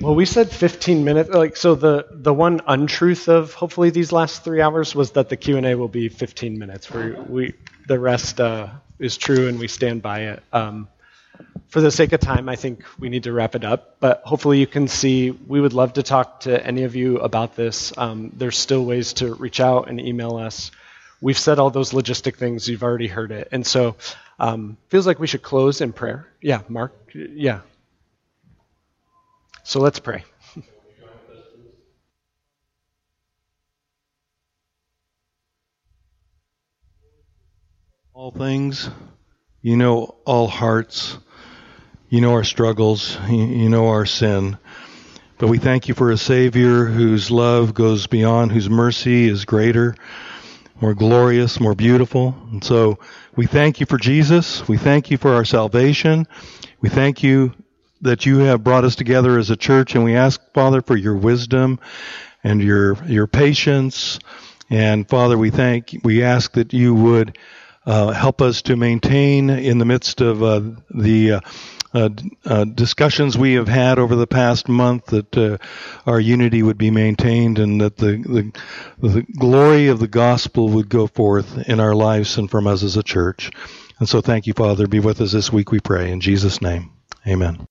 Well, we said 15 minutes. Like, so the the one untruth of hopefully these last three hours was that the Q and A will be 15 minutes. We we the rest uh, is true, and we stand by it. Um, for the sake of time, I think we need to wrap it up. But hopefully, you can see we would love to talk to any of you about this. Um, there's still ways to reach out and email us. We've said all those logistic things. You've already heard it, and so um, feels like we should close in prayer. Yeah, Mark. Yeah. So let's pray. All things, you know all hearts, you know our struggles, you know our sin. But we thank you for a Savior whose love goes beyond, whose mercy is greater, more glorious, more beautiful. And so we thank you for Jesus. We thank you for our salvation. We thank you that you have brought us together as a church, and we ask, Father, for your wisdom and your your patience. And Father, we thank, we ask that you would uh, help us to maintain in the midst of uh, the uh, uh, uh, discussions we have had over the past month that uh, our unity would be maintained and that the, the, the glory of the gospel would go forth in our lives and from us as a church. And so thank you, Father. Be with us this week, we pray. In Jesus' name, amen.